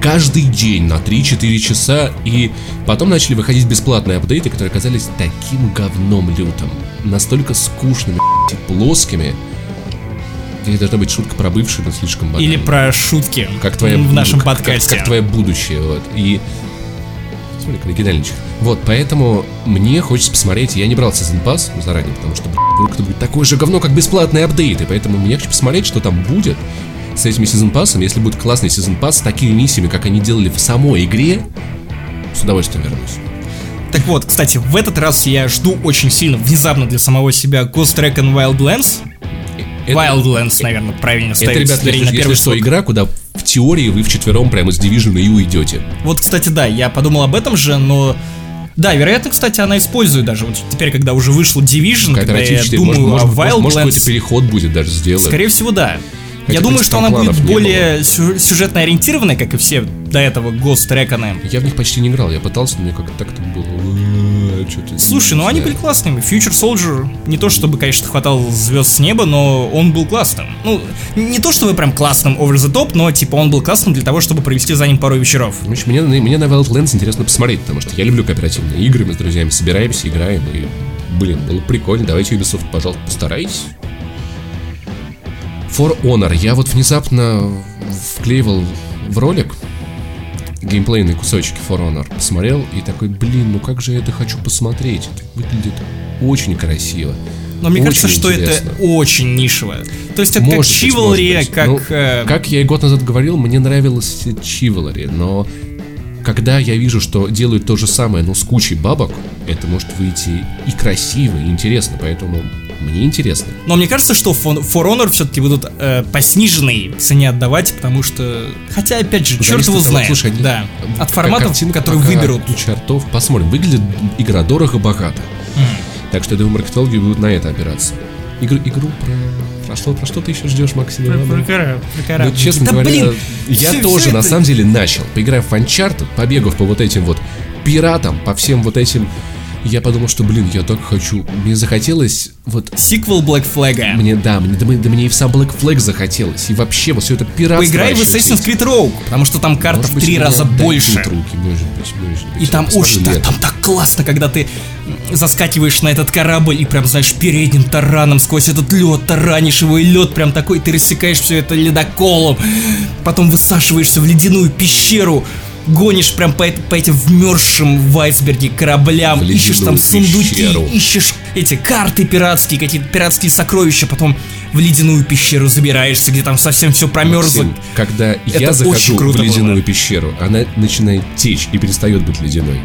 Каждый день на 3-4 часа. И потом начали выходить бесплатные апдейты, которые оказались таким говном лютым. Настолько скучными блядь, и плоскими. Здесь должна быть шутка про бывшую, но слишком банальная. Или про шутки Как твоя в нашем как- подкасте. Как, как твое будущее, вот. И. Смотри, как оригинальничек. Вот, поэтому мне хочется посмотреть. Я не брал Season Pass заранее, потому что, вдруг это будет такое же говно, как бесплатные апдейты. Поэтому мне хочу посмотреть, что там будет с этими Season Pass. Если будет классный Season Pass с такими миссиями, как они делали в самой игре, с удовольствием вернусь. Так вот, кстати, в этот раз я жду очень сильно, внезапно для самого себя Ghost Recon Wildlands. Это- Wildlands, наверное, правильно Это, ставить ребят, ударение если, на первый если что, игра, куда в теории вы вчетвером прямо с Division и уйдете. Вот, кстати, да, я подумал об этом же, но... Да, вероятно, кстати, она использует даже вот теперь, когда уже вышел Division, когда я думаю может, о может, может, может, Wildlands, какой-то переход будет даже сделать. скорее всего, да. Хотя, я думаю, что она будет более сю- сюжетно ориентированная, как и все до этого Ghost Recon. Я в них почти не играл, я пытался, но мне как-то так-то было. «Э, чё-то Слушай, ну они знаю». были классными. Future Soldier, не то чтобы, конечно, хватал звезд с неба, но он был классным. Ну, не то чтобы прям классным over the top, но типа он был классным для того, чтобы провести за ним пару вечеров. В общем, мне, мне на Wildlands интересно посмотреть, потому что я люблю кооперативные игры, мы с друзьями собираемся, играем, и, блин, было прикольно, давайте Ubisoft, пожалуйста, постарайтесь. For Honor, я вот внезапно вклеивал в ролик геймплейные кусочки For Honor, посмотрел и такой, блин, ну как же я это хочу посмотреть, это выглядит очень красиво. Но мне Очень кажется, что интересно. это очень нишевое. То есть это Может как быть. как... Ну, э, как я и год назад говорил, мне нравилось Chivalry, но когда я вижу, что делают то же самое, но с кучей бабок, это может выйти и красиво, и интересно, поэтому мне интересно. Но мне кажется, что For Honor все-таки будут э, по сниженной цене отдавать, потому что... Хотя, опять же, черт Зависит его от того, знает. слушай, они- да. От форматов, которые выберут. у чертов. Посмотрим, выглядит игра дорого-богато. Так что я думаю, маркетологи будут на это опираться. Игру, игру про... Про что, про что ты еще ждешь, Максим Иванов? Ну, честно Да, говоря, блин, я всё- тоже всё на это- самом деле начал. Поиграв в Uncharted, побегав по вот этим вот пиратам, по всем вот этим... Я подумал, что, блин, я так хочу. Мне захотелось вот... Сиквел Black Flag. Мне, да, мне, да, мне, да мне и в сам Black Flag захотелось. И вообще вот все это пиратство. Поиграй в Assassin's. Creed Rogue, потому что там карта Может в три раза больше. руки, может быть, может быть. И там очень, летом. там так классно, когда ты заскакиваешь на этот корабль и прям, знаешь, передним тараном сквозь этот лед таранишь его, и лед прям такой, ты рассекаешь все это ледоколом, потом высаживаешься в ледяную пещеру, гонишь прям по, по этим вмерзшим в айсберге кораблям, В ищешь там сундуки, пещеру. ищешь эти карты пиратские, какие-то пиратские сокровища, потом в ледяную пещеру забираешься, где там совсем все промерзло. Максим, когда Это я захожу в ледяную было. пещеру, она начинает течь и перестает быть ледяной.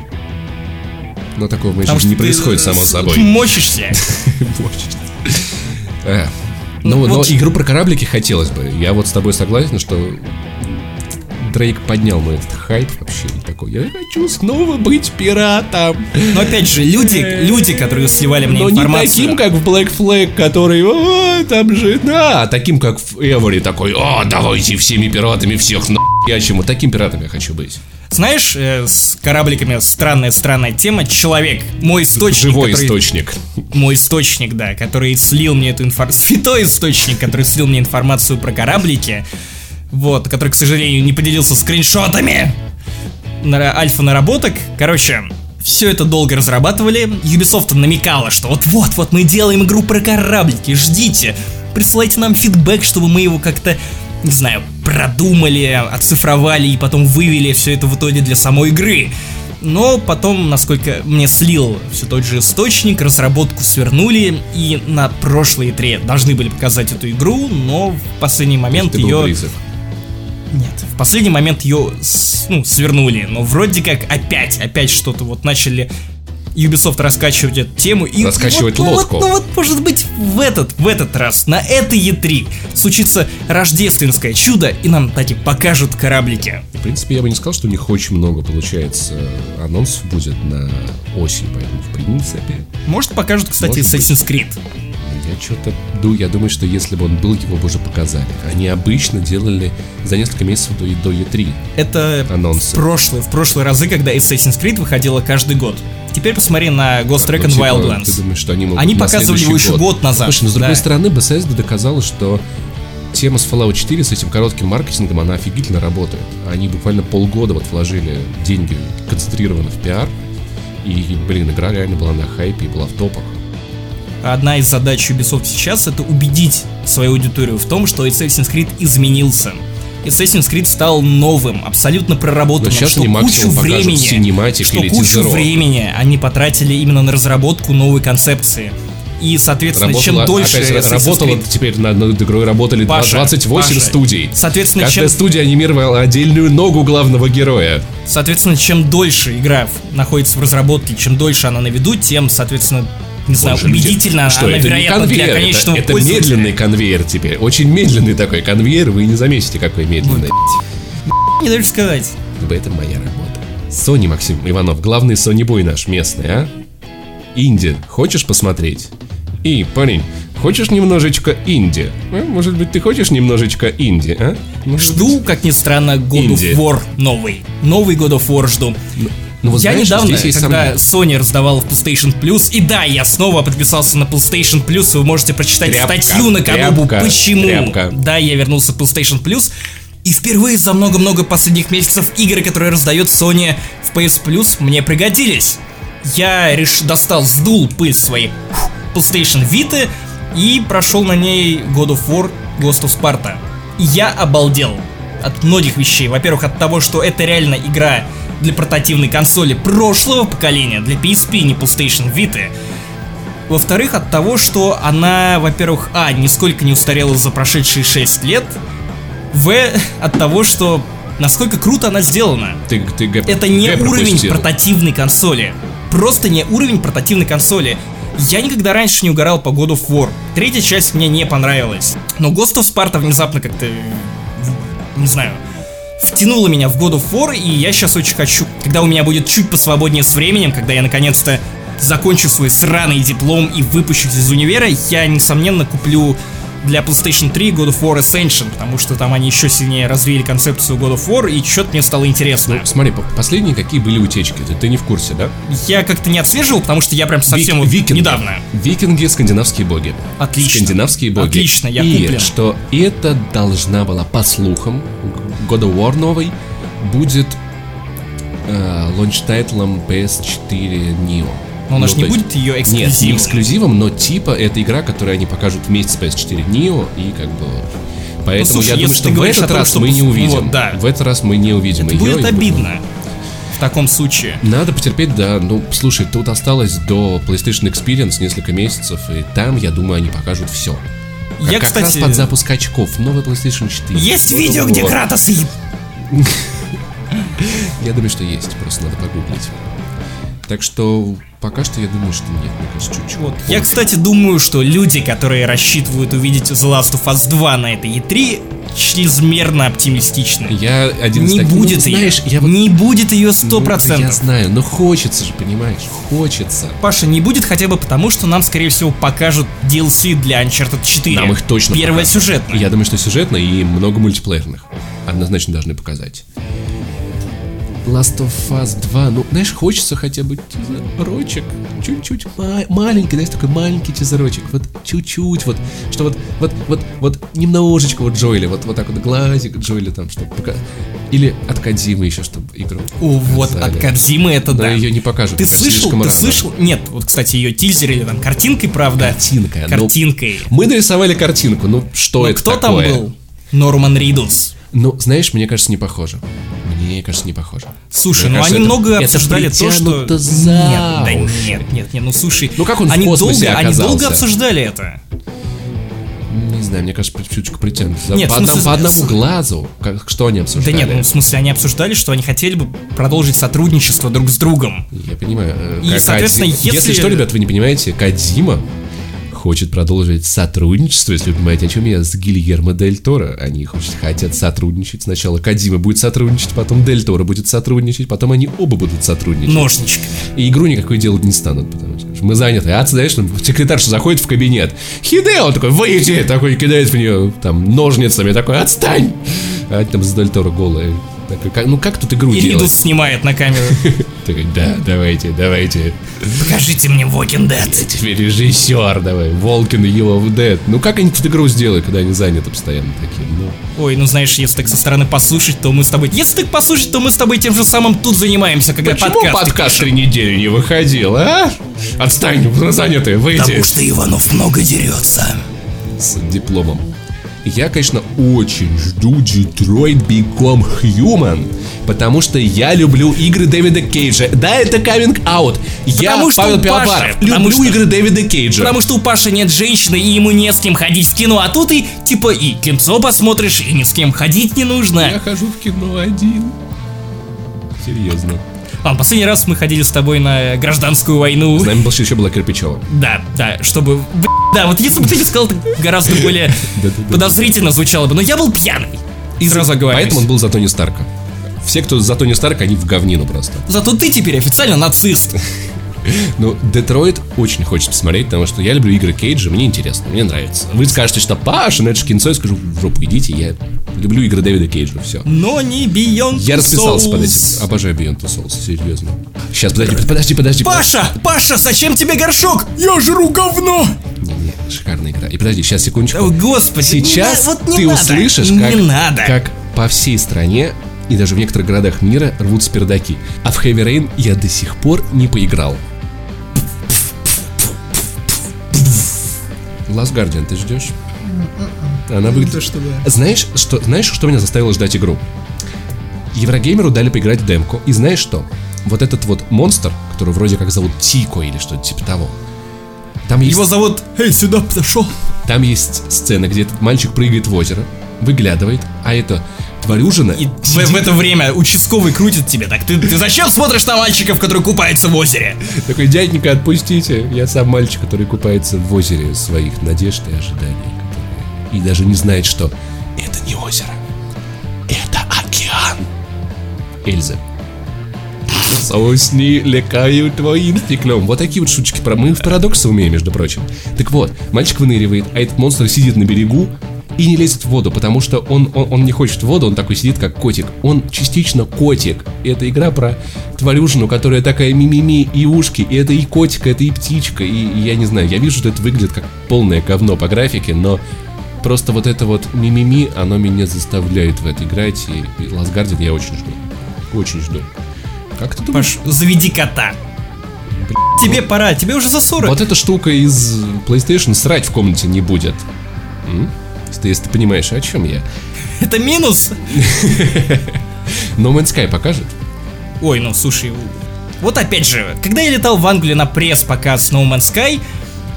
Но такого в моей жизни не происходит само э, собой. Мочишься. Э, Ну, Ну, но вот- игру про кораблики хотелось бы. Я вот с тобой согласен, что Дрейк поднял мой этот хайп вообще. И такой, я хочу снова быть пиратом. Но опять же, люди, люди, которые сливали мне Но не информацию. таким, как в Black Flag, который, о, там же, да, а таким, как в Эвори, такой, о, давайте всеми пиратами всех нахуячим. Вот таким пиратом я хочу быть. Знаешь, э, с корабликами странная-странная тема. Человек, мой источник, Живой который- источник. Мой источник, да, который слил мне эту информацию. Святой источник, который слил мне информацию про кораблики. Вот, который, к сожалению, не поделился скриншотами на альфа-наработок. Короче, все это долго разрабатывали. Ubisoft намекала, что вот-вот-вот мы делаем игру про кораблики, ждите. Присылайте нам фидбэк, чтобы мы его как-то, не знаю, продумали, оцифровали и потом вывели все это в итоге для самой игры. Но потом, насколько мне слил все тот же источник, разработку свернули, и на прошлой E3 должны были показать эту игру, но в последний момент ее близок. Нет, в последний момент ее ну, свернули, но вроде как опять, опять что-то вот начали Ubisoft раскачивать эту тему и Раскачивать вот, ну, лодку. Вот, ну вот, может быть, в этот, в этот раз, на этой E3 случится рождественское чудо, и нам таки покажут кораблики. В принципе, я бы не сказал, что у них очень много получается анонсов будет на осень, поэтому в принципе Может, покажут, кстати, Может. Assassin's Creed. Я что-то я думаю, что если бы он был, его бы уже показали. Они обычно делали за несколько месяцев до, до E3 Это анонсы. в прошлые, в прошлые разы, когда Assassin's Creed выходила каждый год. Теперь посмотри на Ghost Recon Ну, типа, Wildlands. Ты думаешь, что они могут Они показывали его еще год назад, Слушай, но с другой да. стороны, Bethesda доказала, что тема с Fallout 4 с этим коротким маркетингом, она офигительно работает. Они буквально полгода вот вложили деньги концентрированно в пиар, и, блин, игра реально была на хайпе и была в топах. Одна из задач Ubisoft сейчас это убедить свою аудиторию в том, что Assassin's Creed изменился. Assassin's Creed стал новым, абсолютно проработанным, Но что кучу времени, что или кучу тизеров. времени они потратили именно на разработку новой концепции. И, соответственно, чем Работала- дольше опять Assassin's работало Creed- теперь над над игрой работали Паша, 28 Паша. студий. Соответственно, Каждая чем- студия анимировала отдельную ногу главного героя. Соответственно, чем дольше игра находится в разработке, чем дольше она на виду, тем, соответственно, не знаю, Больше людей. убедительно Что, она, это не вероятно, конвейер, для это- конечного это, пользователя. медленный конвейер теперь. Очень медленный такой конвейер, вы не заметите, какой медленный. Не даже сказать. Ибо это моя работа. Sony, Максим Иванов, главный Sony бой наш местный, а? Инди, хочешь посмотреть? И, парень, хочешь немножечко инди? А? Может быть, ты хочешь немножечко инди, а? Может Жду, как ни странно, God Инди. of War новый. Новый God of War жду. Ну, вот я знаешь, недавно, здесь когда. Sony раздавала в PlayStation Plus, и да, я снова подписался на PlayStation Plus, вы можете прочитать Тряпка, статью на тряпка, почему. тряпка. Да, я вернулся в PlayStation Plus, и впервые за много-много последних месяцев игры, которые раздает Sony в PS Plus, мне пригодились. Я реш... достал, сдул пыль своей PlayStation Vita и прошел на ней God of War Ghost of Sparta. И я обалдел от многих вещей. Во-первых, от того, что это реально игра для портативной консоли прошлого поколения, для PSP, не PlayStation Vita. Во-вторых, от того, что она, во-первых, а, нисколько не устарела за прошедшие 6 лет. В, от того, что насколько круто она сделана. Ты, ты Г- Это не Г уровень пропустил. портативной консоли. Просто не уровень портативной консоли. Я никогда раньше не угорал по God of War. Третья часть мне не понравилась. Но Ghost of Sparta внезапно как-то... Не знаю втянула меня в God of War, и я сейчас очень хочу, когда у меня будет чуть посвободнее с временем, когда я наконец-то закончу свой сраный диплом и выпущусь из универа, я, несомненно, куплю для PlayStation 3 God of War Ascension, потому что там они еще сильнее развили концепцию God of War, и что-то мне стало интересно. Ну, смотри, по- последние какие были утечки, ты, ты не в курсе, да? Я как-то не отслеживал, потому что я прям совсем Вик- викинги. недавно. Викинги, скандинавские боги. Отлично. Скандинавские боги. Отлично, я И куплен. что это должна была, по слухам, God of War новый будет э, launch title ом PS4 Neo. Но она Ну, же не есть- будет ее Нет, не эксклюзивом. эксклюзивом, но типа это игра, которую они покажут вместе с PS4 Neo и как бы... Поэтому слушай, я думаю, что в этот том, раз что мы не увидим. вот, да. В этот раз мы не увидим Это её, будет обидно в таком случае. надо потерпеть, да. Ну, слушай, тут осталось до PlayStation Experience несколько месяцев, и там, я думаю, они покажут все. Я, как кстати, раз под запуск очков, новый PlayStation 4. Есть of видео, где. Кратос и... Я думаю, что есть, просто надо погуглить. Так что пока что я думаю, что нет, мне кажется, чуть-чуть. Вот. Я, кстати, думаю, что люди, которые рассчитывают увидеть The Last of Us 2 на этой E3, чрезмерно оптимистичны. Я один из Не таких- ну, будет ее. знаешь, я вот... Не будет ее Ну, сто Я процентов. знаю, но хочется же, понимаешь, хочется. Паша, не будет хотя бы потому, что нам, скорее всего, покажут DLC для Uncharted 4. Нам их точно Первое покажут. сюжетное. Я думаю, что сюжетно и много мультиплеерных. Однозначно должны показать. Last of Us 2, ну, знаешь, хочется хотя бы тизерочек, чуть-чуть, ма- маленький, знаешь, такой маленький тизерочек, вот чуть-чуть, вот, что вот, вот, вот, вот немножечко вот Джоэли, вот, вот так вот глазик Джоэли там, чтобы пока... Или от Кадзимы еще, чтобы игру О, вот, от показали. Кадзимы это Но да. ее не покажут, Ты слышал, ты рано. слышал? Нет, вот, кстати, ее тизер или там картинкой, правда? Картинкой, ну, Картинкой. Мы нарисовали картинку, ну, что Но это кто такое? там был? Норман Ридус. Ну, знаешь, мне кажется, не похоже. Мне кажется, не похоже. Слушай, Мне ну кажется, они это- много это обсуждали то, что... за Нет, да нет, нет, нет, ну слушай, Ну, как он в они космосе долго, они долго обсуждали это. Не знаю, мне кажется, чуточку притянут. Нет, по, в смысле, одному, по одному с- глазу. Как, что они Да обсуждали? нет, ну в смысле они обсуждали, что они хотели бы продолжить сотрудничество друг с другом. Я понимаю. э, И, как соответственно, Кади- если- что, ребят, вы не понимаете, Кадзима хочет продолжить сотрудничество, если вы понимаете, о чем я, с Гильермо Дель Торо. Они хотят сотрудничать. Сначала Кадима будет сотрудничать, потом Дель Торо будет сотрудничать, потом они оба будут сотрудничать. Ножничками. И игру никакой делать не станут, потому что мы заняты. А, знаешь, там секретарша заходит в кабинет. Хидео такой, выйди! Такой кидает в нее там ножницами, такой, отстань! А там с Дель Торо голые. Ну как тут игру И Ридус делать? снимает на камеру. Такой, да, давайте, давайте. Покажите мне Walking Dead. Теперь режиссер давай, Волкин его в Dead. Ну как они тут игру сделают, когда они заняты постоянно такие? Ну, Ой, ну знаешь, если так со стороны послушать, то мы с тобой... Если так послушать, то мы с тобой тем же самым тут занимаемся, когда почему подкаст. подкаст три недели не выходил, а? Отстань, заняты, выйди. что Иванов много дерется. с дипломом. Я, конечно, очень жду Detroit Become Human, потому что я люблю игры Дэвида Кейджа. Да, это coming out. Я, Потому что Павел потому люблю что- игры Дэвида Кейджа. Потому что у Паши нет женщины, и ему не с кем ходить в кино, а тут и, типа, и кинцо посмотришь, и ни с кем ходить не нужно. Я хожу в кино один. Серьезно. А, последний раз мы ходили с тобой на гражданскую войну. С нами больше еще была Кирпичева. Да, да, чтобы... Да, вот если бы ты не сказал, так гораздо более подозрительно звучало бы. Но я был пьяный. И сразу оговорюсь. Поэтому он был за Тони Старка. Все, кто за Тони Старка, они в говнину просто. Зато ты теперь официально нацист. Ну, Детройт очень хочется посмотреть, потому что я люблю игры Кейджа, мне интересно, мне нравится. Вы скажете, что Паша, ну это же кинцо, я скажу, в жопу идите, я люблю игры Дэвида Кейджа, все. Но не Beyond Я расписался под Souls. этим. Обожаю Beyond Two Souls, серьезно. Сейчас, подожди, подожди, подожди. Паша, Паша, зачем тебе горшок? Я жру говно. Не, не, шикарная игра. И подожди, сейчас, секундочку. О, господи, Сейчас не вот не ты надо, услышишь, не как, надо. как по всей стране и даже в некоторых городах мира рвутся пердаки. А в Heavy Rain я до сих пор не поиграл. Last Guardian, ты ждешь? Она выглядит... Знаешь, что, знаешь, что меня заставило ждать игру? Еврогеймеру дали поиграть в демку. И знаешь что? Вот этот вот монстр, который вроде как зовут Тико или что-то типа того. Там есть... Его зовут... Эй, сюда подошел. Там есть сцена, где этот мальчик прыгает в озеро, выглядывает, а это тварюжина И в, в это время участковый крутит тебе. Так ты, ты зачем смотришь на мальчиков, которые купаются в озере? такой, дяденька, отпустите. Я сам мальчик, который купается в озере своих надежд и ожиданий. который- И даже не знает, что это не озеро. Это океан. Эльза. Сосни лекают твоим стеклом. Вот такие вот шуточки про мы в парадоксы умеем, между прочим. Так вот, мальчик выныривает, а этот монстр сидит на берегу и не лезет в воду, потому что он, он, он не хочет в воду, он такой сидит как котик. Он частично котик. И это игра про тварюшину, которая такая мимими и ушки. И это и котик, это и птичка. И, и я не знаю, я вижу, что это выглядит как полное говно по графике, но просто вот это вот мимими, оно меня заставляет в это играть. И, и Last Guardian я очень жду. Очень жду. Как ты думаешь? Паш, заведи кота. Тебе пора, тебе уже за 40. Вот эта штука из PlayStation срать в комнате не будет. М? Если, если ты понимаешь, о чем я. Это минус. No Man's Sky покажет? Ой, ну слушай, вот опять же, когда я летал в Англию на пресс-показ No Man's Sky,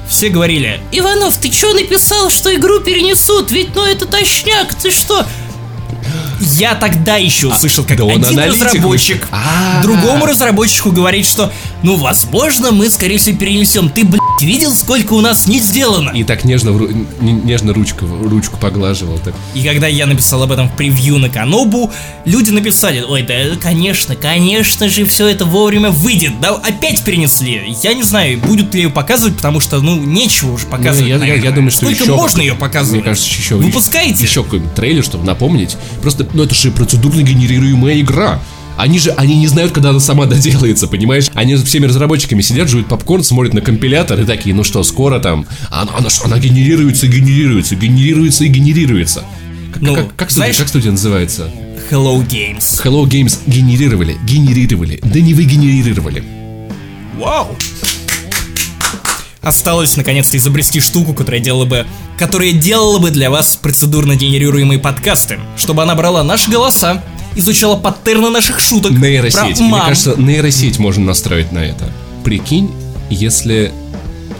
все говорили, Иванов, ты чё написал, что игру перенесут? Ведь ну это точняк, ты что? Я тогда еще услышал, как да один разработчик А. другому разработчику говорит, что ну возможно мы скорее всего перенесем. Ты, блядь, видел, сколько у нас не сделано? И так нежно, нежно ручку, ручку поглаживал. Так. И когда я написал об этом в превью на Канобу, люди написали, ой, да конечно, конечно же все это вовремя выйдет, да опять перенесли. Я не знаю, будут ли ее показывать, потому что, ну, нечего уже показывать. Ну, я, я- я думаю, что Сколько еще... можно ее показывать? Мне кажется, еще... Выпускаете? Еще какой-нибудь трейлер, чтобы напомнить. Просто, ну это же процедурно генерируемая игра. Они же, они не знают, когда она сама доделается, понимаешь? Они с всеми разработчиками сидят, жуют попкорн, смотрят на компилятор и такие, ну что, скоро там, она, она, ж- она генерируется, генерируется, генерируется и генерируется. Как, Ну, как, как, знаешь- студия, как студия называется? Hello Games. Hello Games генерировали, генерировали, да не вы генерировали. Вау! Осталось наконец-то изобрести штуку, которая делала бы, которая делала бы для вас процедурно генерируемые подкасты, чтобы она брала наши голоса, изучала паттерны наших шуток. Нейросеть. про Мне мам. кажется, нейросеть можно настроить на это. Прикинь, если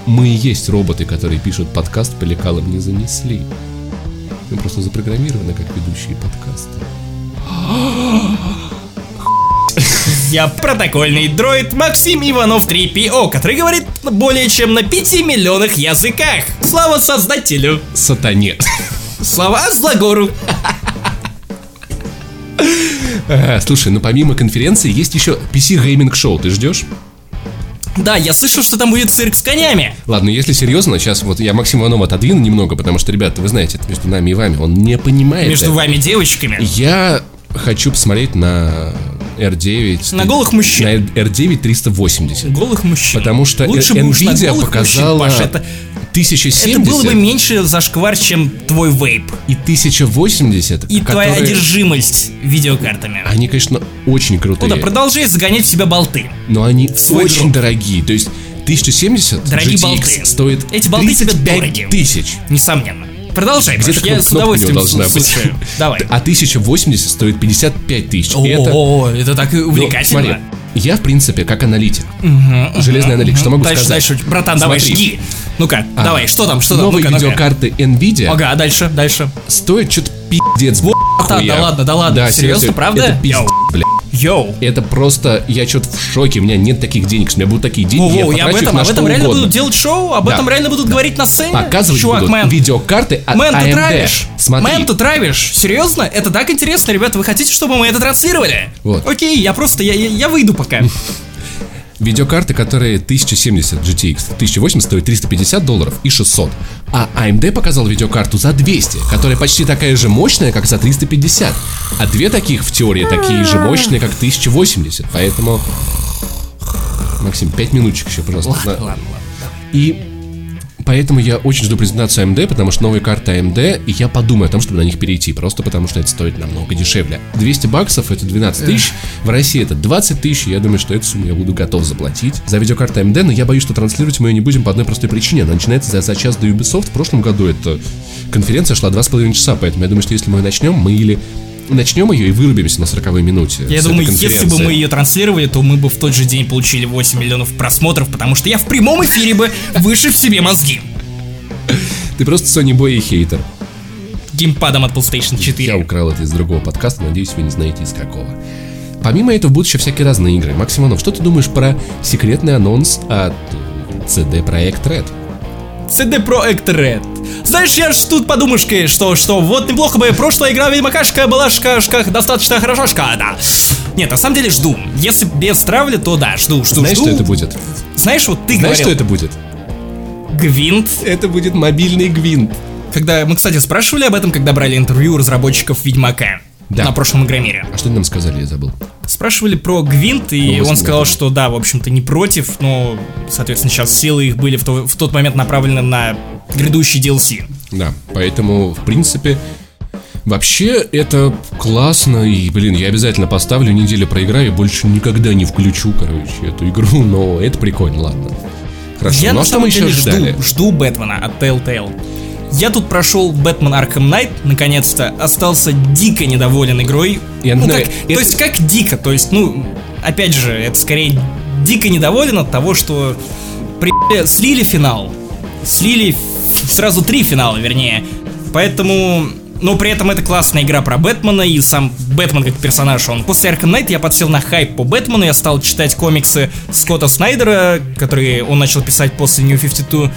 мы и есть роботы, которые пишут подкаст по лекалам не занесли. Мы просто запрограммированы как ведущие подкасты. Я протокольный дроид Максим Иванов 3PO, который говорит более чем на 5 миллионах языках. Слава создателю! Сатане. Слава Злагору! А, Слушай, ну помимо конференции есть еще PC Gaming Show. Ты ждешь? Да, я слышал, что там будет цирк с конями. Ладно, если серьезно, сейчас вот я Максима Иванова отодвину немного, потому что, ребята, вы знаете, это между нами и вами, он не понимает. Между это. вами девочками. Я хочу посмотреть на R9. На голых мужчин. На R9 380. Голых мужчин. Потому что Лучше N- бы уж на Nvidia голых показала мужчин, Паша, это, 1070 это было бы меньше зашквар, чем твой вейп. и 1080, И твоя которые- одержимость видеокартами. Они, конечно, очень Ну крутые, да, продолжай загонять в себя болты. но они очень гроб. дорогие. То есть 1070 Дорогие GTX болты. стоит Эти болты тебе 35 дороги. тысяч. Несомненно. Продолжай, Паш, я с удовольствием должна быть. Давай. А 1080 стоит 55 тысяч. О, это так Ну, увлекательно. смотри, я, в принципе, как аналитик, железный аналитик, что могу дальше, сказать? дальше, братан, давай, Смотри. жги. Ну-ка, А, давай, что там, что там? Новые Ну-ка, ну-ка. видеокарты NVIDIA Ага, дальше, дальше. стоят что-то пиздец, братан, хуя. да ладно, да ладно, Да, серьезно, правда? Это пиздец, бля. Йоу. Это просто, я что-то в шоке, у меня нет таких денег, что у меня будут такие деньги, Воу, я я об этом, на об этом реально угодно. будут делать шоу, об Да. этом реально будут говорить на сцене. Показывать Чувак, будут man. видеокарты от Man, ты AMD. травишь? Смотри, Man, ты травишь? Серьезно? Это так интересно, ребята, вы хотите, чтобы мы это транслировали? Вот. Окей, я просто, я, я, я выйду пока. видеокарты, которые 1070 GTX, 1080 стоит 350 долларов и 600. А AMD показал видеокарту за 200, которая почти такая же мощная, как за 350. А две таких в теории такие же мощные, как 1080. Поэтому... Максим, 5 минуточек еще, пожалуйста. Ладно, ладно, ладно. И поэтому я очень жду презентацию AMD, потому что новые карты AMD, и я подумаю о том, чтобы на них перейти, просто потому что это стоит намного дешевле. 200 баксов это 12 тысяч, в России это 20 тысяч, я думаю, что эту сумму я буду готов заплатить за видеокарту AMD, но я боюсь, что транслировать мы ее не будем по одной простой причине. Она начинается за, за час до Ubisoft. В прошлом году эта конференция шла 2,5 часа, поэтому я думаю, что если мы начнем, мы или начнем ее и вырубимся на 40 минуте. Я думаю, если бы мы ее транслировали, то мы бы в тот же день получили 8 миллионов просмотров, потому что я в прямом эфире бы вышиб себе мозги. Ты просто Sony Boy и хейтер. Геймпадом от PlayStation 4. Я украл это из другого подкаста, надеюсь, вы не знаете из какого. Помимо этого будут еще всякие разные игры. Максим Иванов, что ты думаешь про секретный анонс от э, CD Projekt Red? CD Projekt Red. Знаешь, я ж тут подумашкой, что, что вот неплохо бы прошлая игра Ведьмакашка была шкашка достаточно хорошашка, да. Нет, на самом деле жду. Если без травли, то да, жду, жду, Знаешь, жду. что это будет? Знаешь, вот ты Знаешь, говорил, что это будет? Гвинт. Это будет мобильный гвинт. Когда мы, кстати, спрашивали об этом, когда брали интервью у разработчиков Ведьмака. Да. На прошлом Игромире. А что нам сказали, я забыл. Спрашивали про Гвинт, и Ну, он сказал, что да, в общем-то, не против, но, соответственно, сейчас силы их были в, то- в тот момент направлены на грядущий DLC. Да, поэтому, в принципе, вообще это классно, и, блин, я обязательно поставлю неделю проиграю больше никогда не включу, короче, эту игру, но это прикольно, ладно. Хорошо, Я ну на а что мы еще ожидали? жду, жду Бэтмена от Telltale. Я тут прошел Бэтмен Arkham Knight, наконец-то, остался дико недоволен игрой. Я ну, как, это- То есть, как дико, то есть, ну, опять же, это скорее дико недоволен от того, что при... слили финал. Слили сразу три финала, вернее. Поэтому... Но при этом это классная игра про Бэтмена, и сам Бэтмен как персонаж, он... После Arkham Knight я подсел на хайп по Бэтмену, я стал читать комиксы Скотта Снайдера, которые он начал писать после New 52.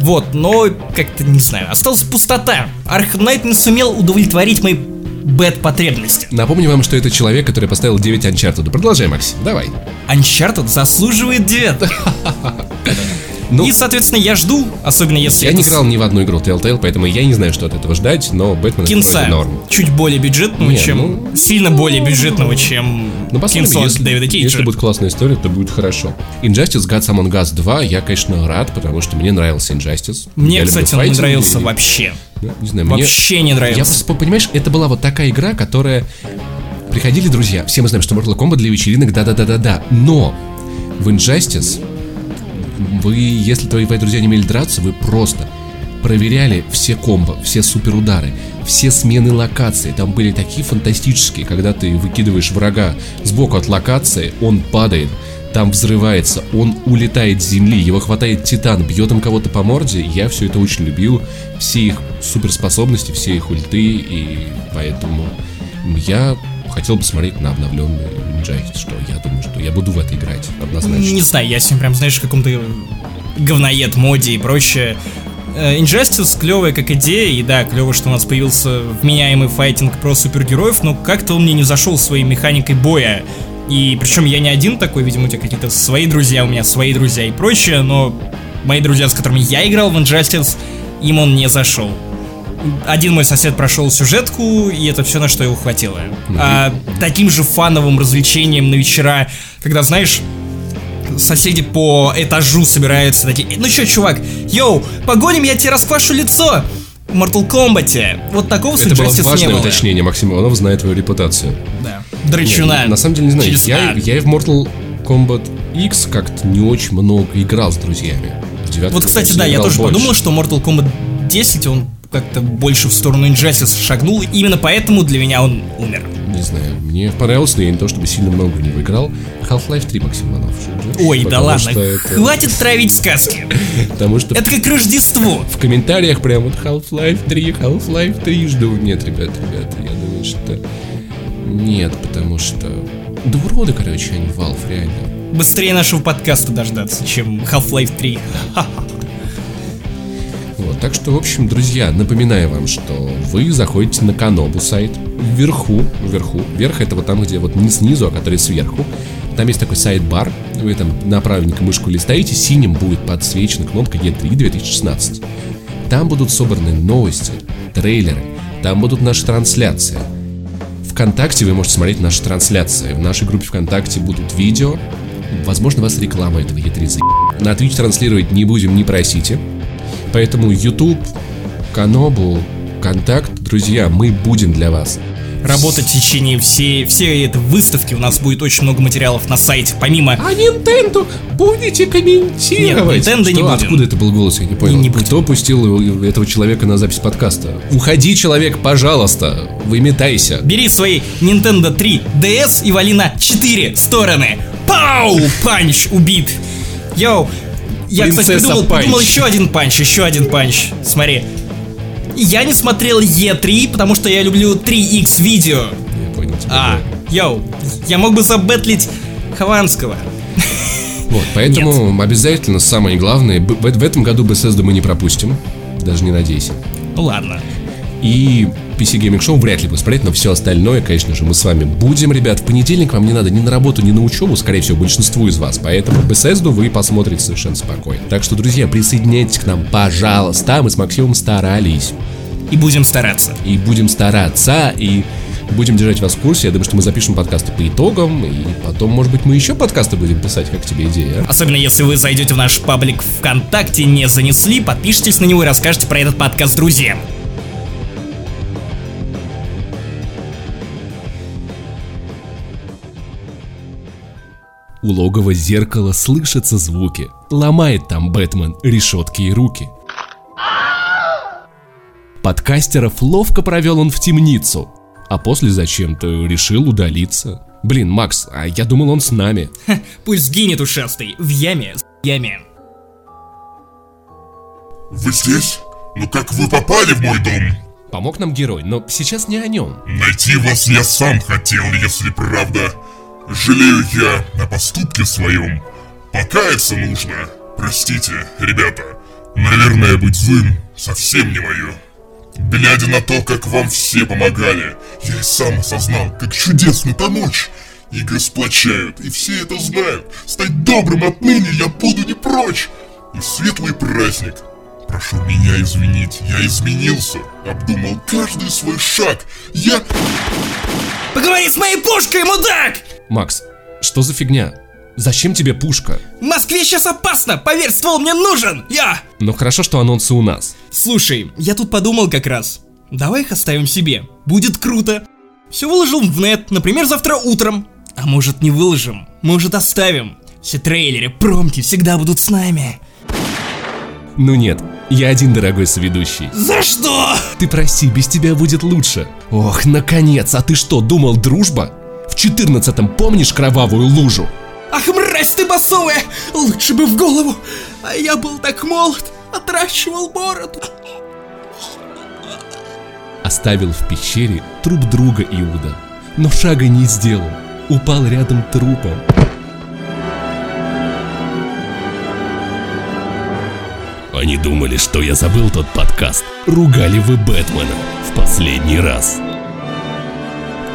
Вот, но как-то, не знаю, осталась пустота. Knight не сумел удовлетворить мои бэт-потребности. Напомню вам, что это человек, который поставил 9 Uncharted. Продолжай, Максим, давай. Uncharted заслуживает девятых. Ну, И, соответственно, я жду, особенно если я это не играл ни в одну игру Telltale, поэтому я не знаю, что от этого ждать, но Бэтмен кинца норм. чуть более бюджетного, Не, чем... ну- Сильно более бюджетного, чем Ну, кинцо от если, Дэвида Кейджа. если будет классная история, то будет хорошо. Injustice Gods Among Us 2, я, конечно, рад, потому что мне нравился Injustice. Мне, Я кстати, он не нравился и- вообще. ну, не знаю, мне- Вообще не Я нравился. просто, понимаешь, это была вот такая игра, которая... Приходили друзья, все мы знаем, что Mortal Kombat для вечеринок, да-да-да-да-да, но в Injustice вы, если твои, друзья не умели драться, вы просто проверяли все комбо, все суперудары, все смены локаций. Там были такие фантастические, когда ты выкидываешь врага сбоку от локации, он падает, там взрывается, он улетает с земли, его хватает титан, бьет им кого-то по морде. Я все это очень любил, все их суперспособности, все их ульты, и поэтому я хотел бы смотреть на обновленный Injustice, что я думаю, что я буду в это играть, однозначно. Не знаю, я сегодня прям, знаешь, в каком-то говноед моде и прочее. Э, Injustice клевая как идея, и да, клево, что у нас появился вменяемый файтинг про супергероев, но как-то он мне не зашел своей механикой боя. И причем я не один такой, видимо, у тебя какие-то свои друзья, у меня свои друзья и прочее, но мои друзья, с которыми я играл в Injustice, им он не зашел. Один мой сосед прошел сюжетку, и это все, на что его хватило. А таким же фановым развлечением на вечера, когда, знаешь, соседи по этажу собираются такие, ну чё, чувак, йоу, погоним, я тебе расквашу лицо! В Mortal Kombat. Вот такого с Это было Injustice не важное было. уточнение, Максим Иванов знает твою репутацию. Да. Драчуна. Нет, на самом деле не знаю, я, А. я и в Mortal Kombat X как-то не очень много играл с друзьями. В Вот, кстати, да, я тоже больше. подумал, что Mortal Kombat 10, он как-то больше в сторону Injustice шагнул. Именно поэтому для меня он умер. Не знаю, мне понравился, но я не то чтобы сильно много в него играл. Half-Life 3, Максим Иванов. Ой, да ладно, это- хватит травить сказки. Потому что Это как Рождество. в комментариях прям вот Half-Life 3, Half-Life 3 жду. Нет, ребят, ребят, я думаю, что... Нет, потому что... Да уроды, короче, они Valve, реально. Быстрее нашего подкаста дождаться, чем Half-Life 3. Вот, так что, в общем, друзья, напоминаю вам, что вы заходите на Канобу сайт, вверху, вверху, вверх это вот там, где вот не снизу, а который сверху. Там есть такой сайт-бар, вы там на правильненько мышку листаете, синим будет подсвечена кнопка E3 2016. Там будут собраны новости, трейлеры, там будут наши трансляции. Вконтакте вы можете смотреть наши трансляции. В нашей группе ВКонтакте будут видео. Возможно, вас реклама этого E3 за... На Twitch транслировать не будем, не просите. Поэтому YouTube, Канобу, Контакт, друзья, мы будем для вас. Работать в течение всей, всей этой выставки. У нас будет очень много материалов на сайте. Помимо... А Nintendo будете комментировать? Нет, Nintendo не Что? будем. Откуда это был голос, я не понял. Не будем. Кто пустил этого человека на запись подкаста? Уходи, человек, пожалуйста. Выметайся. Бери свои Nintendo 3 DS и вали на 4 стороны. Пау! Панч убит. Yo. Я, кстати, придумал, Панч. придумал еще один панч, еще один панч. Смотри. Я не смотрел E3, потому что я люблю 3X видео. Я понял тебя. А, yo, я мог бы забетлить Хованского. Вот, поэтому обязательно самое главное, в, в этом году Bethesda мы не пропустим. Даже не надейся. Ну ладно. И PC Gaming Show вряд ли будем смотреть, но все остальное, конечно же, мы с вами будем, ребят. В понедельник вам не надо ни на работу, ни на учебу, скорее всего, большинству из вас. Поэтому Bethesda вы посмотрите совершенно спокойно. Так что, друзья, присоединяйтесь к нам, пожалуйста. Мы с Максимом старались. И будем стараться. И будем стараться, и будем держать вас в курсе. Я думаю, что мы запишем подкасты по итогам, и потом, может быть, мы еще подкасты будем писать, как тебе идея, а? Особенно если вы зайдете в наш паблик ВКонтакте, не занесли, подпишитесь на него и расскажете про этот подкаст друзьям. У логова зеркала слышатся звуки. Ломает там Бэтмен решетки и руки. Подкастеров ловко провел он в темницу, а после зачем-то решил удалиться. Блин, Макс, а я думал он с нами. Пусть сгинет ушастый в яме с яме. Вы здесь? Ну как вы попали в мой дом? Помог нам герой, но сейчас не о нем. Найти вас я сам хотел, если правда. Жалею я о поступке своем. Покаяться нужно. Простите, ребята. Наверное, быть злым совсем не мое. Глядя на то, как вам все помогали, я и сам осознал, как чудесно помочь. Игры сплочают, и все это знают. Стать добрым отныне я буду не прочь. И светлый праздник Прошу меня извинить, я изменился, обдумал каждый свой шаг. Я... Поговори с моей пушкой, мудак! Макс, что за фигня? Зачем тебе пушка? В Москве сейчас опасно, поверь, ствол мне нужен! Я! Но хорошо, что анонсы у нас. Слушай, я тут подумал как раз. Давай их оставим себе. Будет круто. Все выложил в нет, например, завтра утром. А может не выложим, может оставим. Все трейлеры, промки всегда будут с нами. Ну нет, я один дорогой соведущий. За что? Ты прости, без тебя будет лучше. Ох, наконец, а ты что, думал дружба? В четырнадцатом помнишь кровавую лужу? Ах, мразь ты басовая! Лучше бы в голову! А я был так молод, отращивал бороду. Оставил в пещере труп друга Иуда, но шага не сделал, упал рядом трупом. Они думали, что я забыл тот подкаст. Ругали вы Бэтмена в последний раз.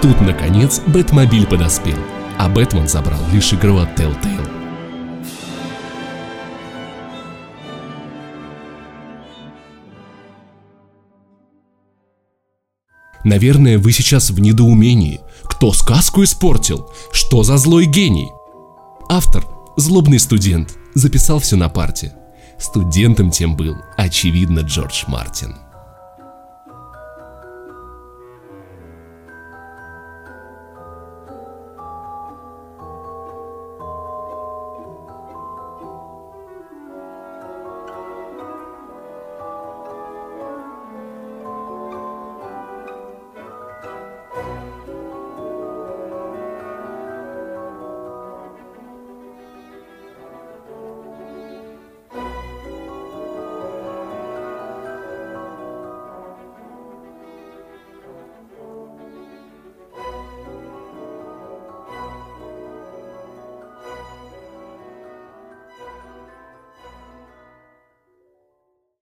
Тут, наконец, Бэтмобиль подоспел, а Бэтмен забрал лишь игру от Telltale. Наверное, вы сейчас в недоумении. Кто сказку испортил? Что за злой гений? Автор, злобный студент, записал все на парте. Студентом тем был, очевидно, Джордж Мартин.